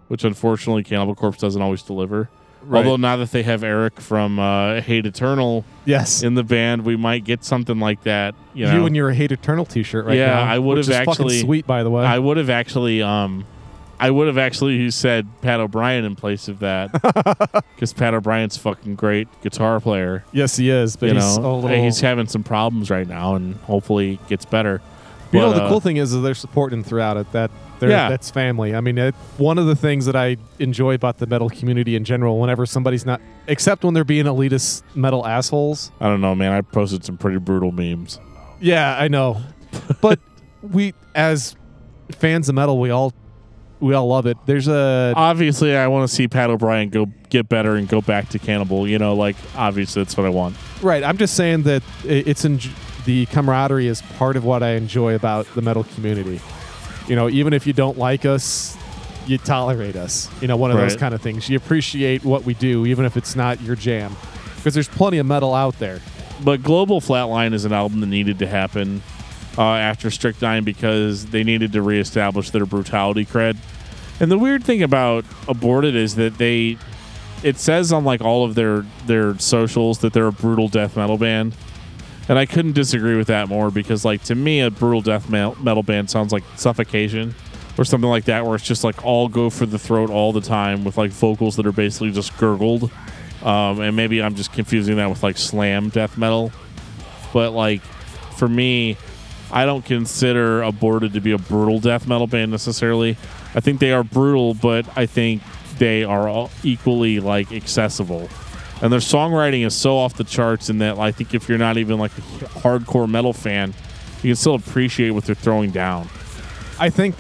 which unfortunately Cannibal Corpse doesn't always deliver. Right. Although now that they have Eric from uh, Hate Eternal Yes. in the band, we might get something like that. You You, and your Hate Eternal T-shirt right Yeah, now. I would have actually- sweet, by the way. I would have actually, um, I would have actually said Pat O'Brien in place of that because Pat O'Brien's fucking great guitar player. yes, he is, but you he's know, little. he's having some problems right now, and hopefully gets better. you know, the uh, cool thing is, is they're supporting throughout it. That they're, Yeah. that's family. I mean, it, one of the things that I enjoy about the metal community in general, whenever somebody's not, except when they're being elitist metal assholes. I don't know, man. I posted some pretty brutal memes. Yeah, I know, but we as fans of metal, we all we all love it. There's a Obviously, I want to see Pat O'Brien go get better and go back to Cannibal. You know, like obviously that's what I want. Right. I'm just saying that it's in, the camaraderie is part of what I enjoy about the metal community. You know, even if you don't like us, you tolerate us. You know, one of those kind of things. You appreciate what we do, even if it's not your jam, because there's plenty of metal out there. But Global Flatline is an album that needed to happen uh, after Strychnine because they needed to reestablish their brutality cred. And the weird thing about Aborted is that they, it says on like all of their their socials that they're a brutal death metal band, and I couldn't disagree with that more because like to me a brutal death metal, band sounds like Suffocation or something like that where it's just like all go for the throat all the time with like vocals that are basically just gurgled. Um, and maybe I'm just confusing that with like slam death metal. But like for me, I don't consider Aborted to be a brutal death metal band necessarily. I think they are brutal, but I think they are all equally like accessible. And their songwriting is so off the charts in that I think if you're not even like a hardcore metal fan, you can still appreciate what they're throwing down. I think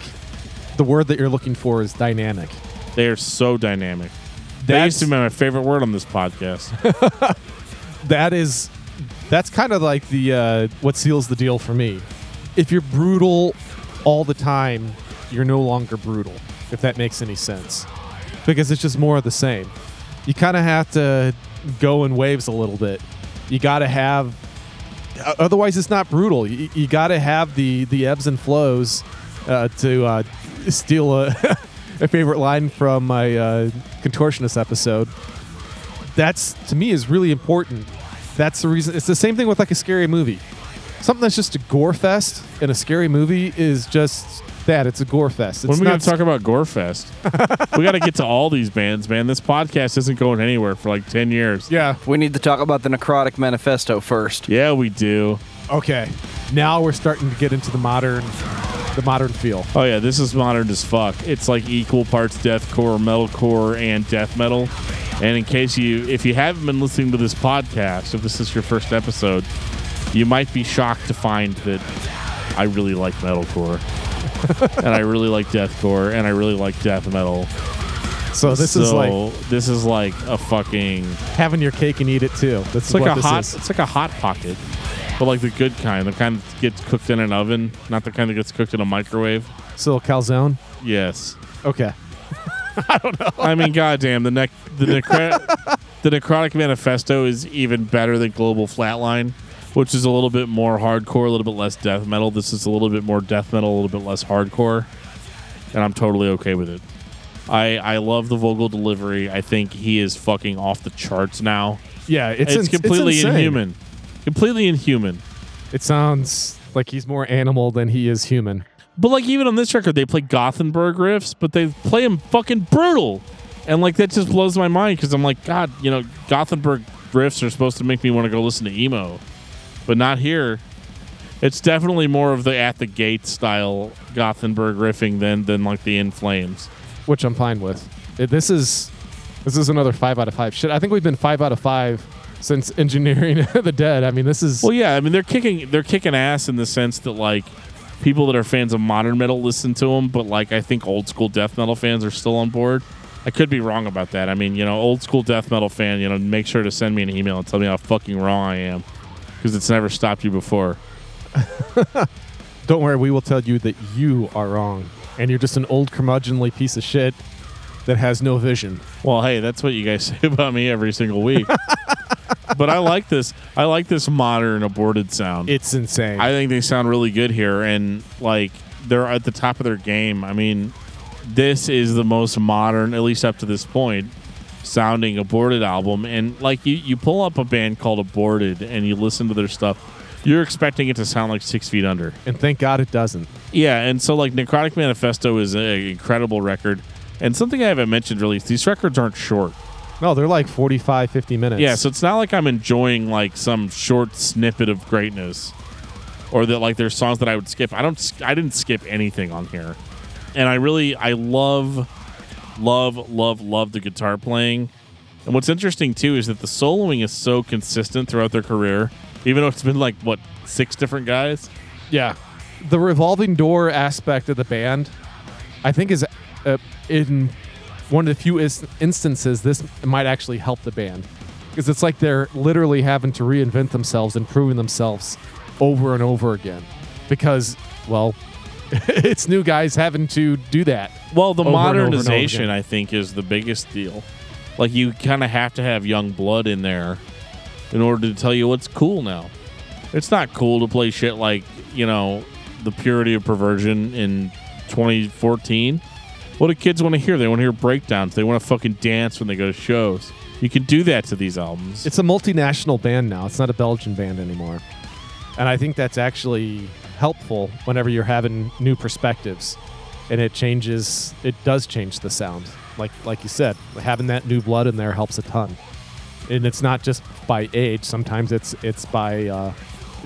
the word that you're looking for is dynamic. They are so dynamic. That used to be my favorite word on this podcast. that is that's kind of like the uh, what seals the deal for me. If you're brutal all the time, you're no longer brutal. If that makes any sense, because it's just more of the same. You kind of have to go in waves a little bit. You got to have, otherwise it's not brutal. You, you got to have the the ebbs and flows uh, to uh, steal a, a favorite line from my uh, contortionist episode that's to me is really important That's the reason. It's the same thing with like a scary movie. Something that's just a gore fest in a scary movie is just that. It's a gore fest. It's when are we going not to talk about Gore Fest? we got to get to all these bands, man. This podcast isn't going anywhere for like 10 years. Yeah. We need to talk about the Necrotic Manifesto first. Yeah, we do. Okay. Now we're starting to get into the modern, the modern feel. Oh, yeah, this is modern as fuck. It's like equal parts deathcore, metalcore, and death metal. And in case you, if you haven't been listening to this podcast, if this is your first episode, you might be shocked to find that I really like metalcore. and I really like deathcore, and I really like death metal. So this is like this is like a fucking having your cake and eat it too. That's It's like a hot. is. It's like a hot pocket, but like the good kind, the kind that gets cooked in an oven, not the kind that gets cooked in a microwave. So calzone. Yes, Okay. I don't know. I mean, goddamn, the neck, the necro- the necrotic manifesto is even better than Global Flatline, which is a little bit more hardcore, a little bit less death metal. This is a little bit more death metal, a little bit less hardcore, and I'm totally okay with it. I I love the vocal delivery. I think he is fucking off the charts now. Yeah, it's, It's, ins- completely insane. inhuman. Completely inhuman. It sounds like he's more animal than he is human. But like even on this record, they play Gothenburg riffs, but they play them fucking brutal, and like that just blows my mind because I'm like, God, you know, Gothenburg riffs are supposed to make me want to go listen to emo, but not here. It's definitely more of the at the gate style Gothenburg riffing than than like the In Flames. which I'm fine with. Uh, This is this is another five out of five. Shit, I think we've been five out of five since engineering the dead. I mean, this is Well, yeah, I mean they're kicking they're kicking ass in the sense that like people that are fans of modern metal listen to them, but like I think old school death metal fans are still on board. I could be wrong about that. I mean, you know, old school death metal fan, you know, make sure to send me an email and tell me how fucking wrong I am because it's never stopped you before. don't worry, we will tell you that you are wrong and you're just an old curmudgeonly piece of shit that has no vision. Well, hey, that's what you guys say about me every single week. but I like this. I like this modern aborted sound. It's insane. I think they sound really good here, and like they're at the top of their game. I mean, this is the most modern, at least up to this point, sounding aborted album. And like you, you pull up a band called Aborted, and you listen to their stuff. You're expecting it to sound like Six Feet Under. and thank God it doesn't. Yeah, and so like Necrotic Manifesto is an incredible record. And something I haven't mentioned really is these records aren't short. No, they're like 45, 50 minutes. Yeah, so it's not like I'm enjoying like some short snippet of greatness, or that like there's songs that I would skip. I don't. I didn't skip anything on here, and I really I love, love, love, love the guitar playing. And what's interesting too is that the soloing is so consistent throughout their career, even though it's been like what six different guys. Yeah. The revolving door aspect of the band, I think, is uh, in one of the few is- instances this might actually help the band. Because it's like they're literally having to reinvent themselves and proving themselves over and over again. Because, well, it's new guys having to do that. Well, the Over and over and over modernization. I think, is the biggest deal. Like, you kind of have to have young blood in there in order to tell you what's cool now. It's not cool to play shit like, you know, the purity of perversion in 2014. What do kids want to hear? They want to hear breakdowns. They want to fucking dance when they go to shows. You can do that to these albums. It's a multinational band now. It's not a Belgian band anymore. And I think that's actually helpful whenever you're having new perspectives. And it changes it does change the sound. Like like you said, having that new blood in there helps a ton. And it's not just by age, sometimes it's it's by uh,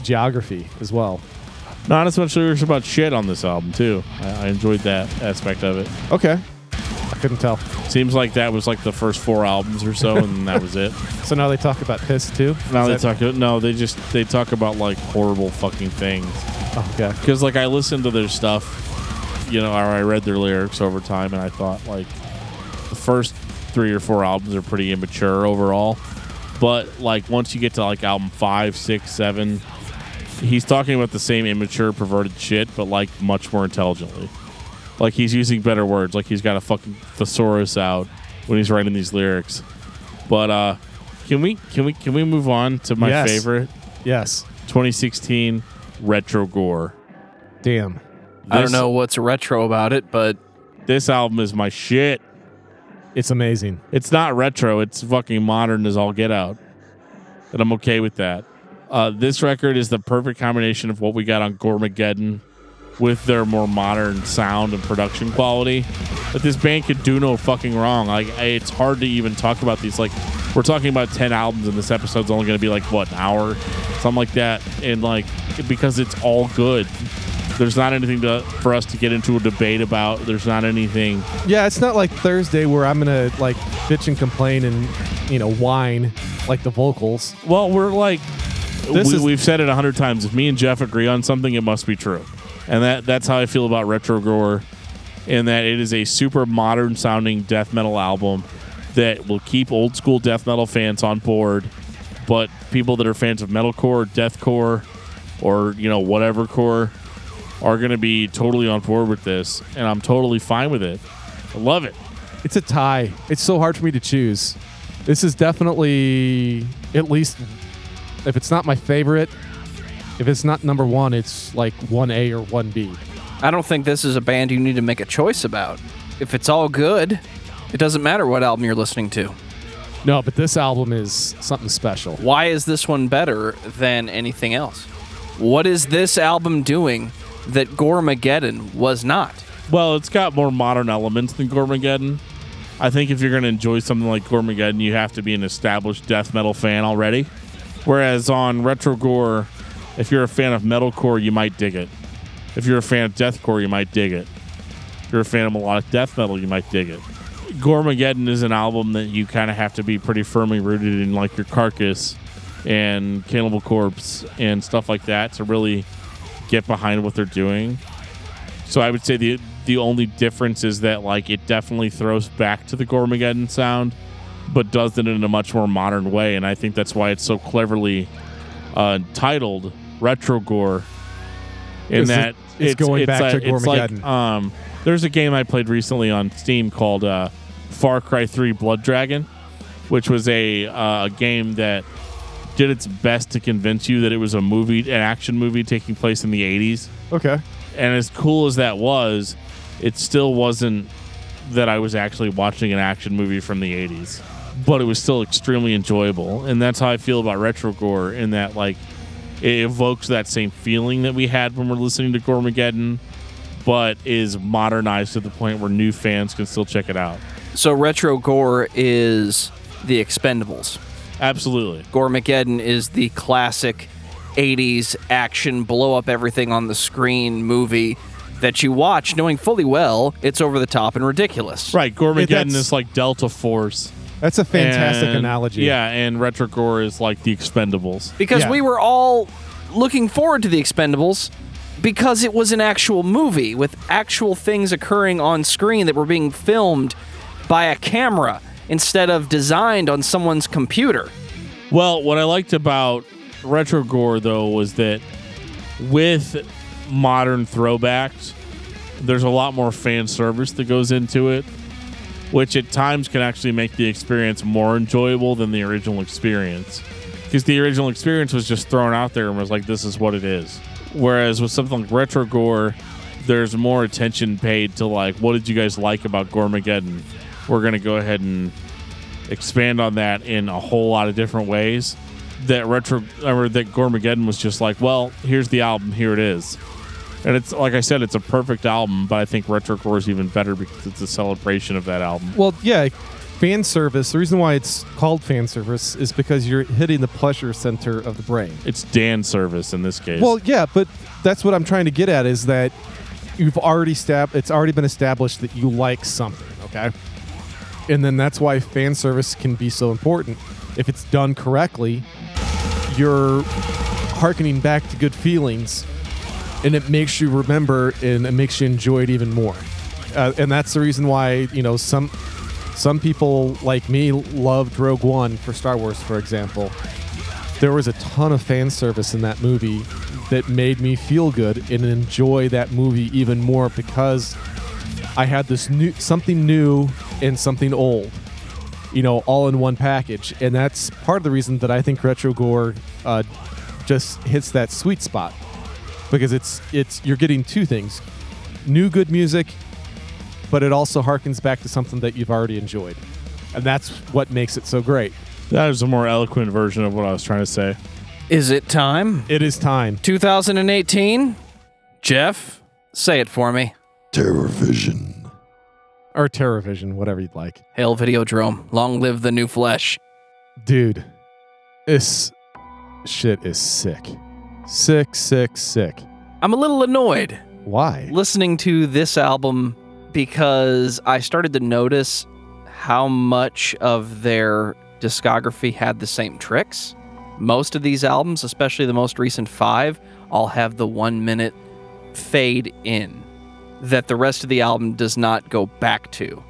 geography as well. Not as much lyrics about shit on this album, too. I, I enjoyed that aspect of it. Okay. I couldn't tell. Seems like that was like the first four albums or so, and that was it. So now they talk about piss too? Now Is they that- talk. No, they just they talk about like horrible fucking things. Oh, okay. Because like I listened to their stuff, you know, or I read their lyrics over time, and I thought like the first three or four albums are pretty immature overall. But like once you get to like album five, six, seven, he's talking about the same immature, perverted shit, but like much more intelligently. Like he's using better words. Like he's got a fucking thesaurus out when he's writing these lyrics. But uh can we can we can we move on to my Yes. favorite Yes. 2016 retro gore? Damn. I don't This- know what's retro about it, but This album is my shit. It's amazing. It's not retro. It's fucking modern as all get out. and I'm okay with that. Uh, this record is the perfect combination of what we got on Goremageddon with their more modern sound and production quality. That this band could do no fucking wrong. Like it's hard to even talk about these. Like we're talking about ten albums, and this episode's only going to be like what an hour, something like that. And like because it's all good. There's not anything to, for us to get into a debate about. There's not anything. Yeah, it's not like Thursday where I'm gonna like bitch and complain and you know whine like the vocals. Well, we're like This we, is- we've said it a hundred times. If me and Jeff agree on something, it must be true, and that that's how I feel about Retro Gore, in that it is a super modern sounding death metal album that will keep old school death metal fans on board, but people that are fans of metalcore, deathcore, or you know whatever core are going to be totally on board with this, and I'm totally fine with it. I love it. It's a tie. It's so hard for me to choose. This is definitely at least if it's not my favorite, if it's not number one, it's like one A or one B. I don't think this is a band you need to make a choice about. If it's all good, it doesn't matter what album you're listening to. No, but this album is something special. Why is this one better than anything else? What is this album doing that Goremageddon was not? Well, it's got more modern elements than Goremageddon. I think if you're going to enjoy something like Goremageddon, you have to be an established death metal fan already. Whereas on Retro Gore, if you're a fan of metalcore, you might dig it. If you're a fan of deathcore, you might dig it. If you're a fan of melodic death metal, you might dig it. Goremageddon is an album that you kind of have to be pretty firmly rooted in, like your Carcass and Cannibal Corpse and stuff like that, to really get behind what they're doing. So I would say the the only difference is that like it definitely throws back to the Goremageddon sound, but does it in a much more modern way, and I think that's why it's so cleverly uh, titled Retro Gore. In that it's going back to it's like, um, there's a game I played recently on Steam called uh, Far Cry 3 Blood Dragon, which was a uh, a game that did its best to convince you that it was a movie, an action movie taking place in the 80s Okay. and as cool as that was, it still wasn't that I was actually watching an action movie from the 80s. But it was still extremely enjoyable. And that's how I feel about Retro Gore in that, like, it evokes that same feeling that we had when we're listening to Goremageddon, but is modernized to the point where new fans can still check it out. So Retro Gore is the Expendables. Absolutely. Goremageddon is the classic 80s action blow up everything on the screen movie that you watch knowing fully well it's over the top and ridiculous. Right. Goremageddon that's- is like Delta Force. That's a fantastic and- analogy. Yeah, and Retro Gore is like the Expendables. Because Yeah. we were all looking forward to the Expendables because it was an actual movie with actual things occurring on screen that were being filmed by a camera instead of designed on someone's computer. Well, what I liked about Retro Gore though was that with modern throwbacks, there's a lot more fan service that goes into it, which at times can actually make the experience more enjoyable than the original experience. Because the original experience was just thrown out there and was like, this is what it is. Whereas with something like Retro Gore, there's more attention paid to like, what did you guys like about Goremageddon? We're gonna go ahead and expand on that in a whole lot of different ways. That retro or that Goremageddon was just like, well, here's the album, here it is. And it's like I said, it's a perfect album, but I think Retro Gore is even better because it's a celebration of that album. Well, yeah, fan service. The reason why it's called fan service is because you're hitting the pleasure center of the brain. It's Dan service in this case. Well, yeah, but that's what I'm trying to get at is that you've already stab it's already been established that you like something, okay? And then that's why fan service can be so important. If it's done correctly, you're harkening back to good feelings and it makes you remember and it makes you enjoy it even more. Uh, and that's the reason why, you know, some some people like me loved Rogue One for Star Wars, for example. There was a ton of fan service in that movie that made me feel good and enjoy that movie even more because I had this new something new and something old, you know, all in one package, and that's part of the reason that I think Retro Gore uh, just hits that sweet spot because it's it's you're getting two things: new good music, but it also harkens back to something that you've already enjoyed, and that's what makes it so great. That is a more eloquent version of what I was trying to say. Is it time? It is time. 2018? Jeff, say it for me. Terrorvision. Or TerraVision, whatever you'd like. Hail Videodrome. Long live the new flesh. Dude, this shit is sick. Sick, sick, sick. I'm a little annoyed Why? listening to this album because I started to notice how much of their discography had the same tricks. Most of these albums, especially the most recent five, all have the one minute fade in that the rest of the album does not go back to.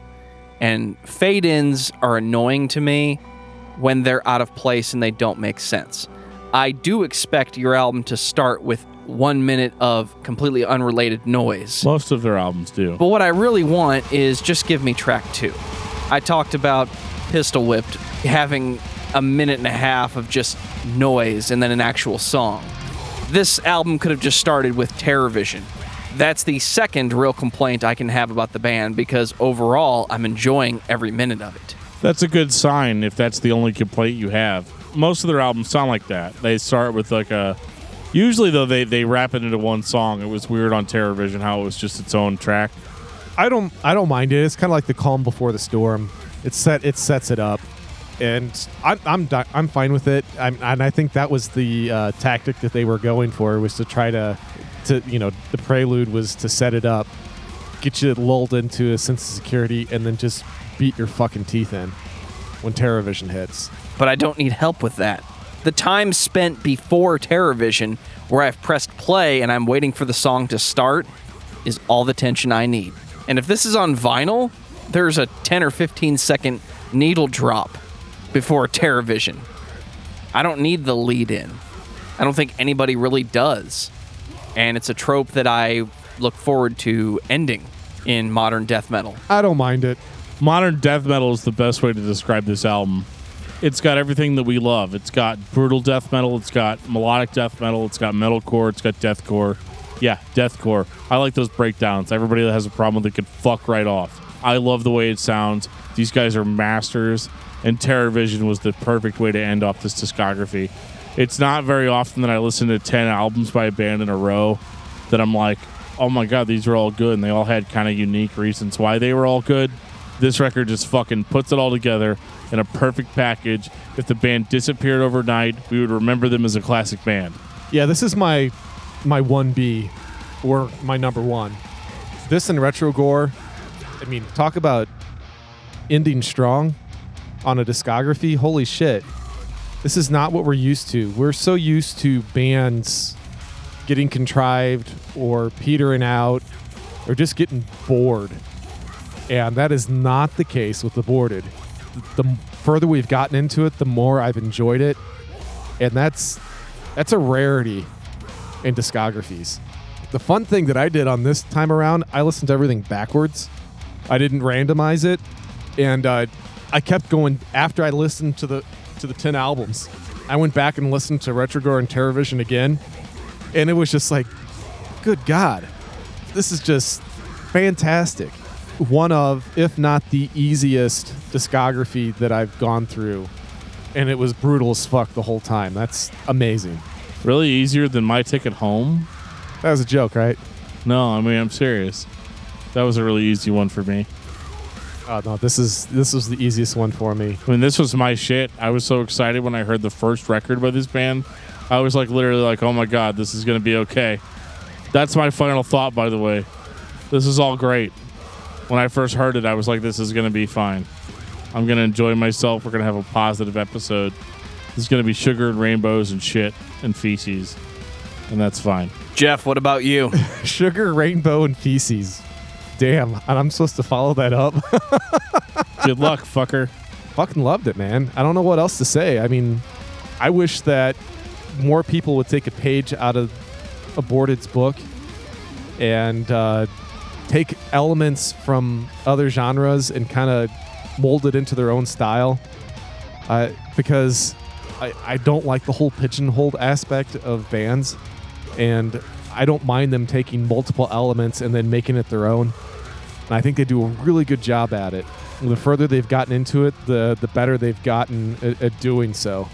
And fade ins are annoying to me when they're out of place and they don't make sense. I do expect your album to start with one minute of completely unrelated noise. Most of their albums do. But what I really want is just give me track two. I talked about Pistol Whipped having a minute and a half of just noise and then an actual song. This album could have just started with Terrorvision. That's the second real complaint I can have about the band because overall I'm enjoying every minute of it. That's a good sign if that's the only complaint you have. Most of their albums sound like that. They start with like a. Usually though they they wrap it into one song. It was weird on TerrorVision how it was just its own track. I don't I don't mind it. It's kind of like the calm before the storm. It set it sets it up, and I'm I'm I'm fine with it. I'm, and I think that was the uh, tactic that they were going for was to try to to you know the prelude was to set it up, get you lulled into a sense of security, and then just beat your fucking teeth in when TerraVision hits. But I don't need help with that. The time spent before TerrorVision, where I've pressed play and I'm waiting for the song to start, is all the tension I need. And if this is on vinyl, there's a 10 or 15 second needle drop before TerrorVision. I don't need the lead in. I don't think anybody really does. And it's a trope that I look forward to ending in modern death metal. I don't mind it. Modern death metal is the best way to describe this album. It's got everything that we love. It's got brutal death metal. It's got melodic death metal. It's got metalcore. It's got deathcore. Yeah, deathcore. I like those breakdowns. Everybody that has a problem it can fuck right off. I love the way it sounds. These guys are masters, and TerrorVision was the perfect way to end off this discography. It's not very often that I listen to 10 albums by a band in a row that I'm like, oh my god, these are all good, and they all had kind of unique reasons why they were all good. This record just fucking puts it all together in a perfect package. If the band disappeared overnight, we would remember them as a classic band. Yeah, this is my my one B or my number one. This and Retro Gore. I mean, talk about ending strong on a discography. Holy shit. This is not what we're used to. We're so used to bands getting contrived or petering out or just getting bored. And that is not the case with the boarded. The further we've gotten into it, the more I've enjoyed it. And that's that's a rarity in discographies. The fun thing that I did on this time around, I listened to everything backwards. I didn't randomize it, and uh, I kept going after I listened to the to the ten albums. I went back and listened to Retrogore and TerraVision again, and it was just like, good God, this is just fantastic. One of, if not the easiest discography that I've gone through, and it was brutal as fuck the whole time. That's amazing. Really easier than my ticket home? That was a joke, right? No, I mean I'm serious. That was a really easy one for me. Oh no, this is this was the easiest one for me. I mean, this was my shit. I was so excited when I heard the first record by this band. I was like, literally, like, oh my god, this is gonna be okay. That's my final thought, by the way. This is all great. When I first heard it, I was like, this is gonna be fine. I'm gonna enjoy myself. We're gonna have a positive episode. This is gonna be sugar and rainbows and shit and feces, and that's fine. Jeff, what about you? Sugar, rainbow, and feces. Damn, and I'm supposed to follow that up. Good luck, fucker. Fucking loved it, man. I don't know what else to say. I mean, I wish that more people would take a page out of Aborted's book and uh, take elements from other genres and kind of mold it into their own style. Uh, because I, I don't like the whole pigeonholed aspect of bands, and I don't mind them taking multiple elements and then making it their own. And I think they do a really good job at it. The further they've gotten into it, the the better they've gotten at, at doing so.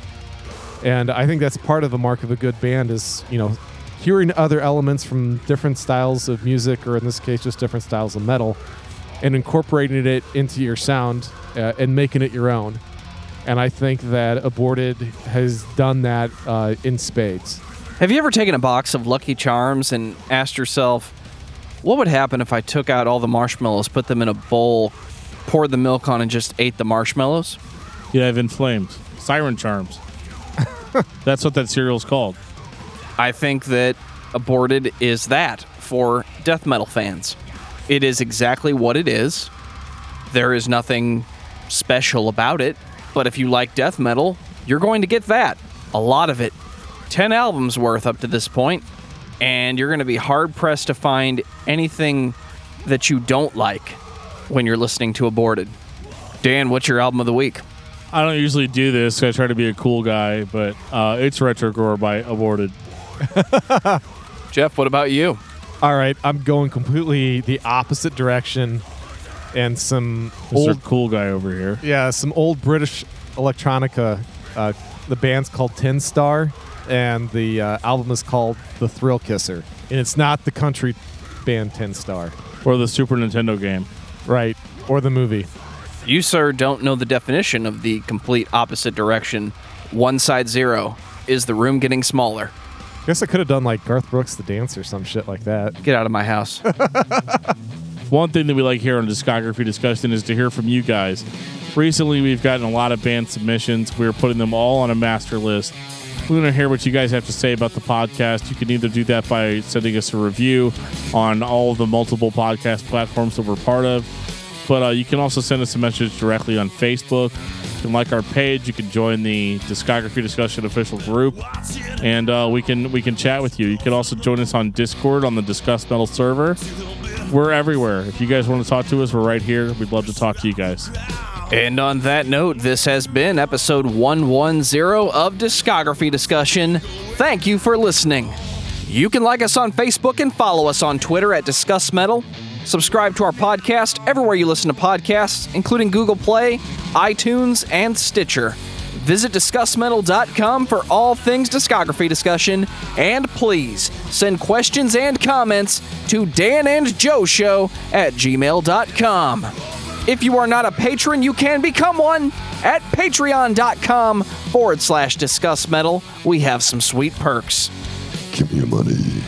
And I think that's part of the mark of a good band is, you know, hearing other elements from different styles of music, or in this case, just different styles of metal, and incorporating it into your sound uh, and making it your own. And I think that Aborted has done that uh, in spades. Have you ever taken a box of Lucky Charms and asked yourself, what would happen if I took out all the marshmallows, put them in a bowl, poured the milk on, and just ate the marshmallows? You have inflamed siren charms. That's what that cereal's called. I think that Aborted is that for death metal fans. It is exactly what it is. There is nothing special about it, but if you like death metal, you're going to get that. A lot of it. 10 albums worth up to this point, and you're going to be hard pressed to find anything that you don't like when you're listening to Aborted. Dan, what's your album of the week? I don't usually do this. I try to be a cool guy, but uh, it's Gore by Aborted. Jeff, what about you? All right, I'm going completely the opposite direction, and some Mr. old, cool guy over here. yeah, some old British electronica. Uh, the band's called Tin Star, and the uh, album is called The Thrill Kisser, and it's not the country band Tin Star, Or the Super Nintendo game. right? Or the movie. You, sir, don't know the definition of the complete opposite direction. One side zero. Is the room getting smaller? Guess I could have done like Garth Brooks the Dance or some shit like that. Get out of my house. One thing that we like here on Discography Discussion is to hear from you guys. Recently, we've gotten a lot of band submissions. We're putting them all on a master list. We want to hear what you guys have to say about the podcast. You can either do that by sending us a review on all the multiple podcast platforms that we're part of, but uh, you can also send us a message directly on Facebook. You can like our page. You can join the Discography Discussion official group, and uh, we can we can chat with you. You can also join us on Discord on the Discuss Metal server. We're everywhere. If you guys want to talk to us, we're right here. We'd love to talk to you guys. and on that note, this has been episode 110 of Discography Discussion. Thank you for listening. You can like us on Facebook and follow us on Twitter at Discuss Metal. Subscribe to our podcast everywhere you listen to podcasts, including Google Play, iTunes, and Stitcher. Visit DiscussMetal.com for all things discography discussion, and please send questions and comments to Dan and Joe Show at gmail.com. If you are not a patron, you can become one at patreon.com forward slash discuss metal. We have some sweet perks. Give me your money.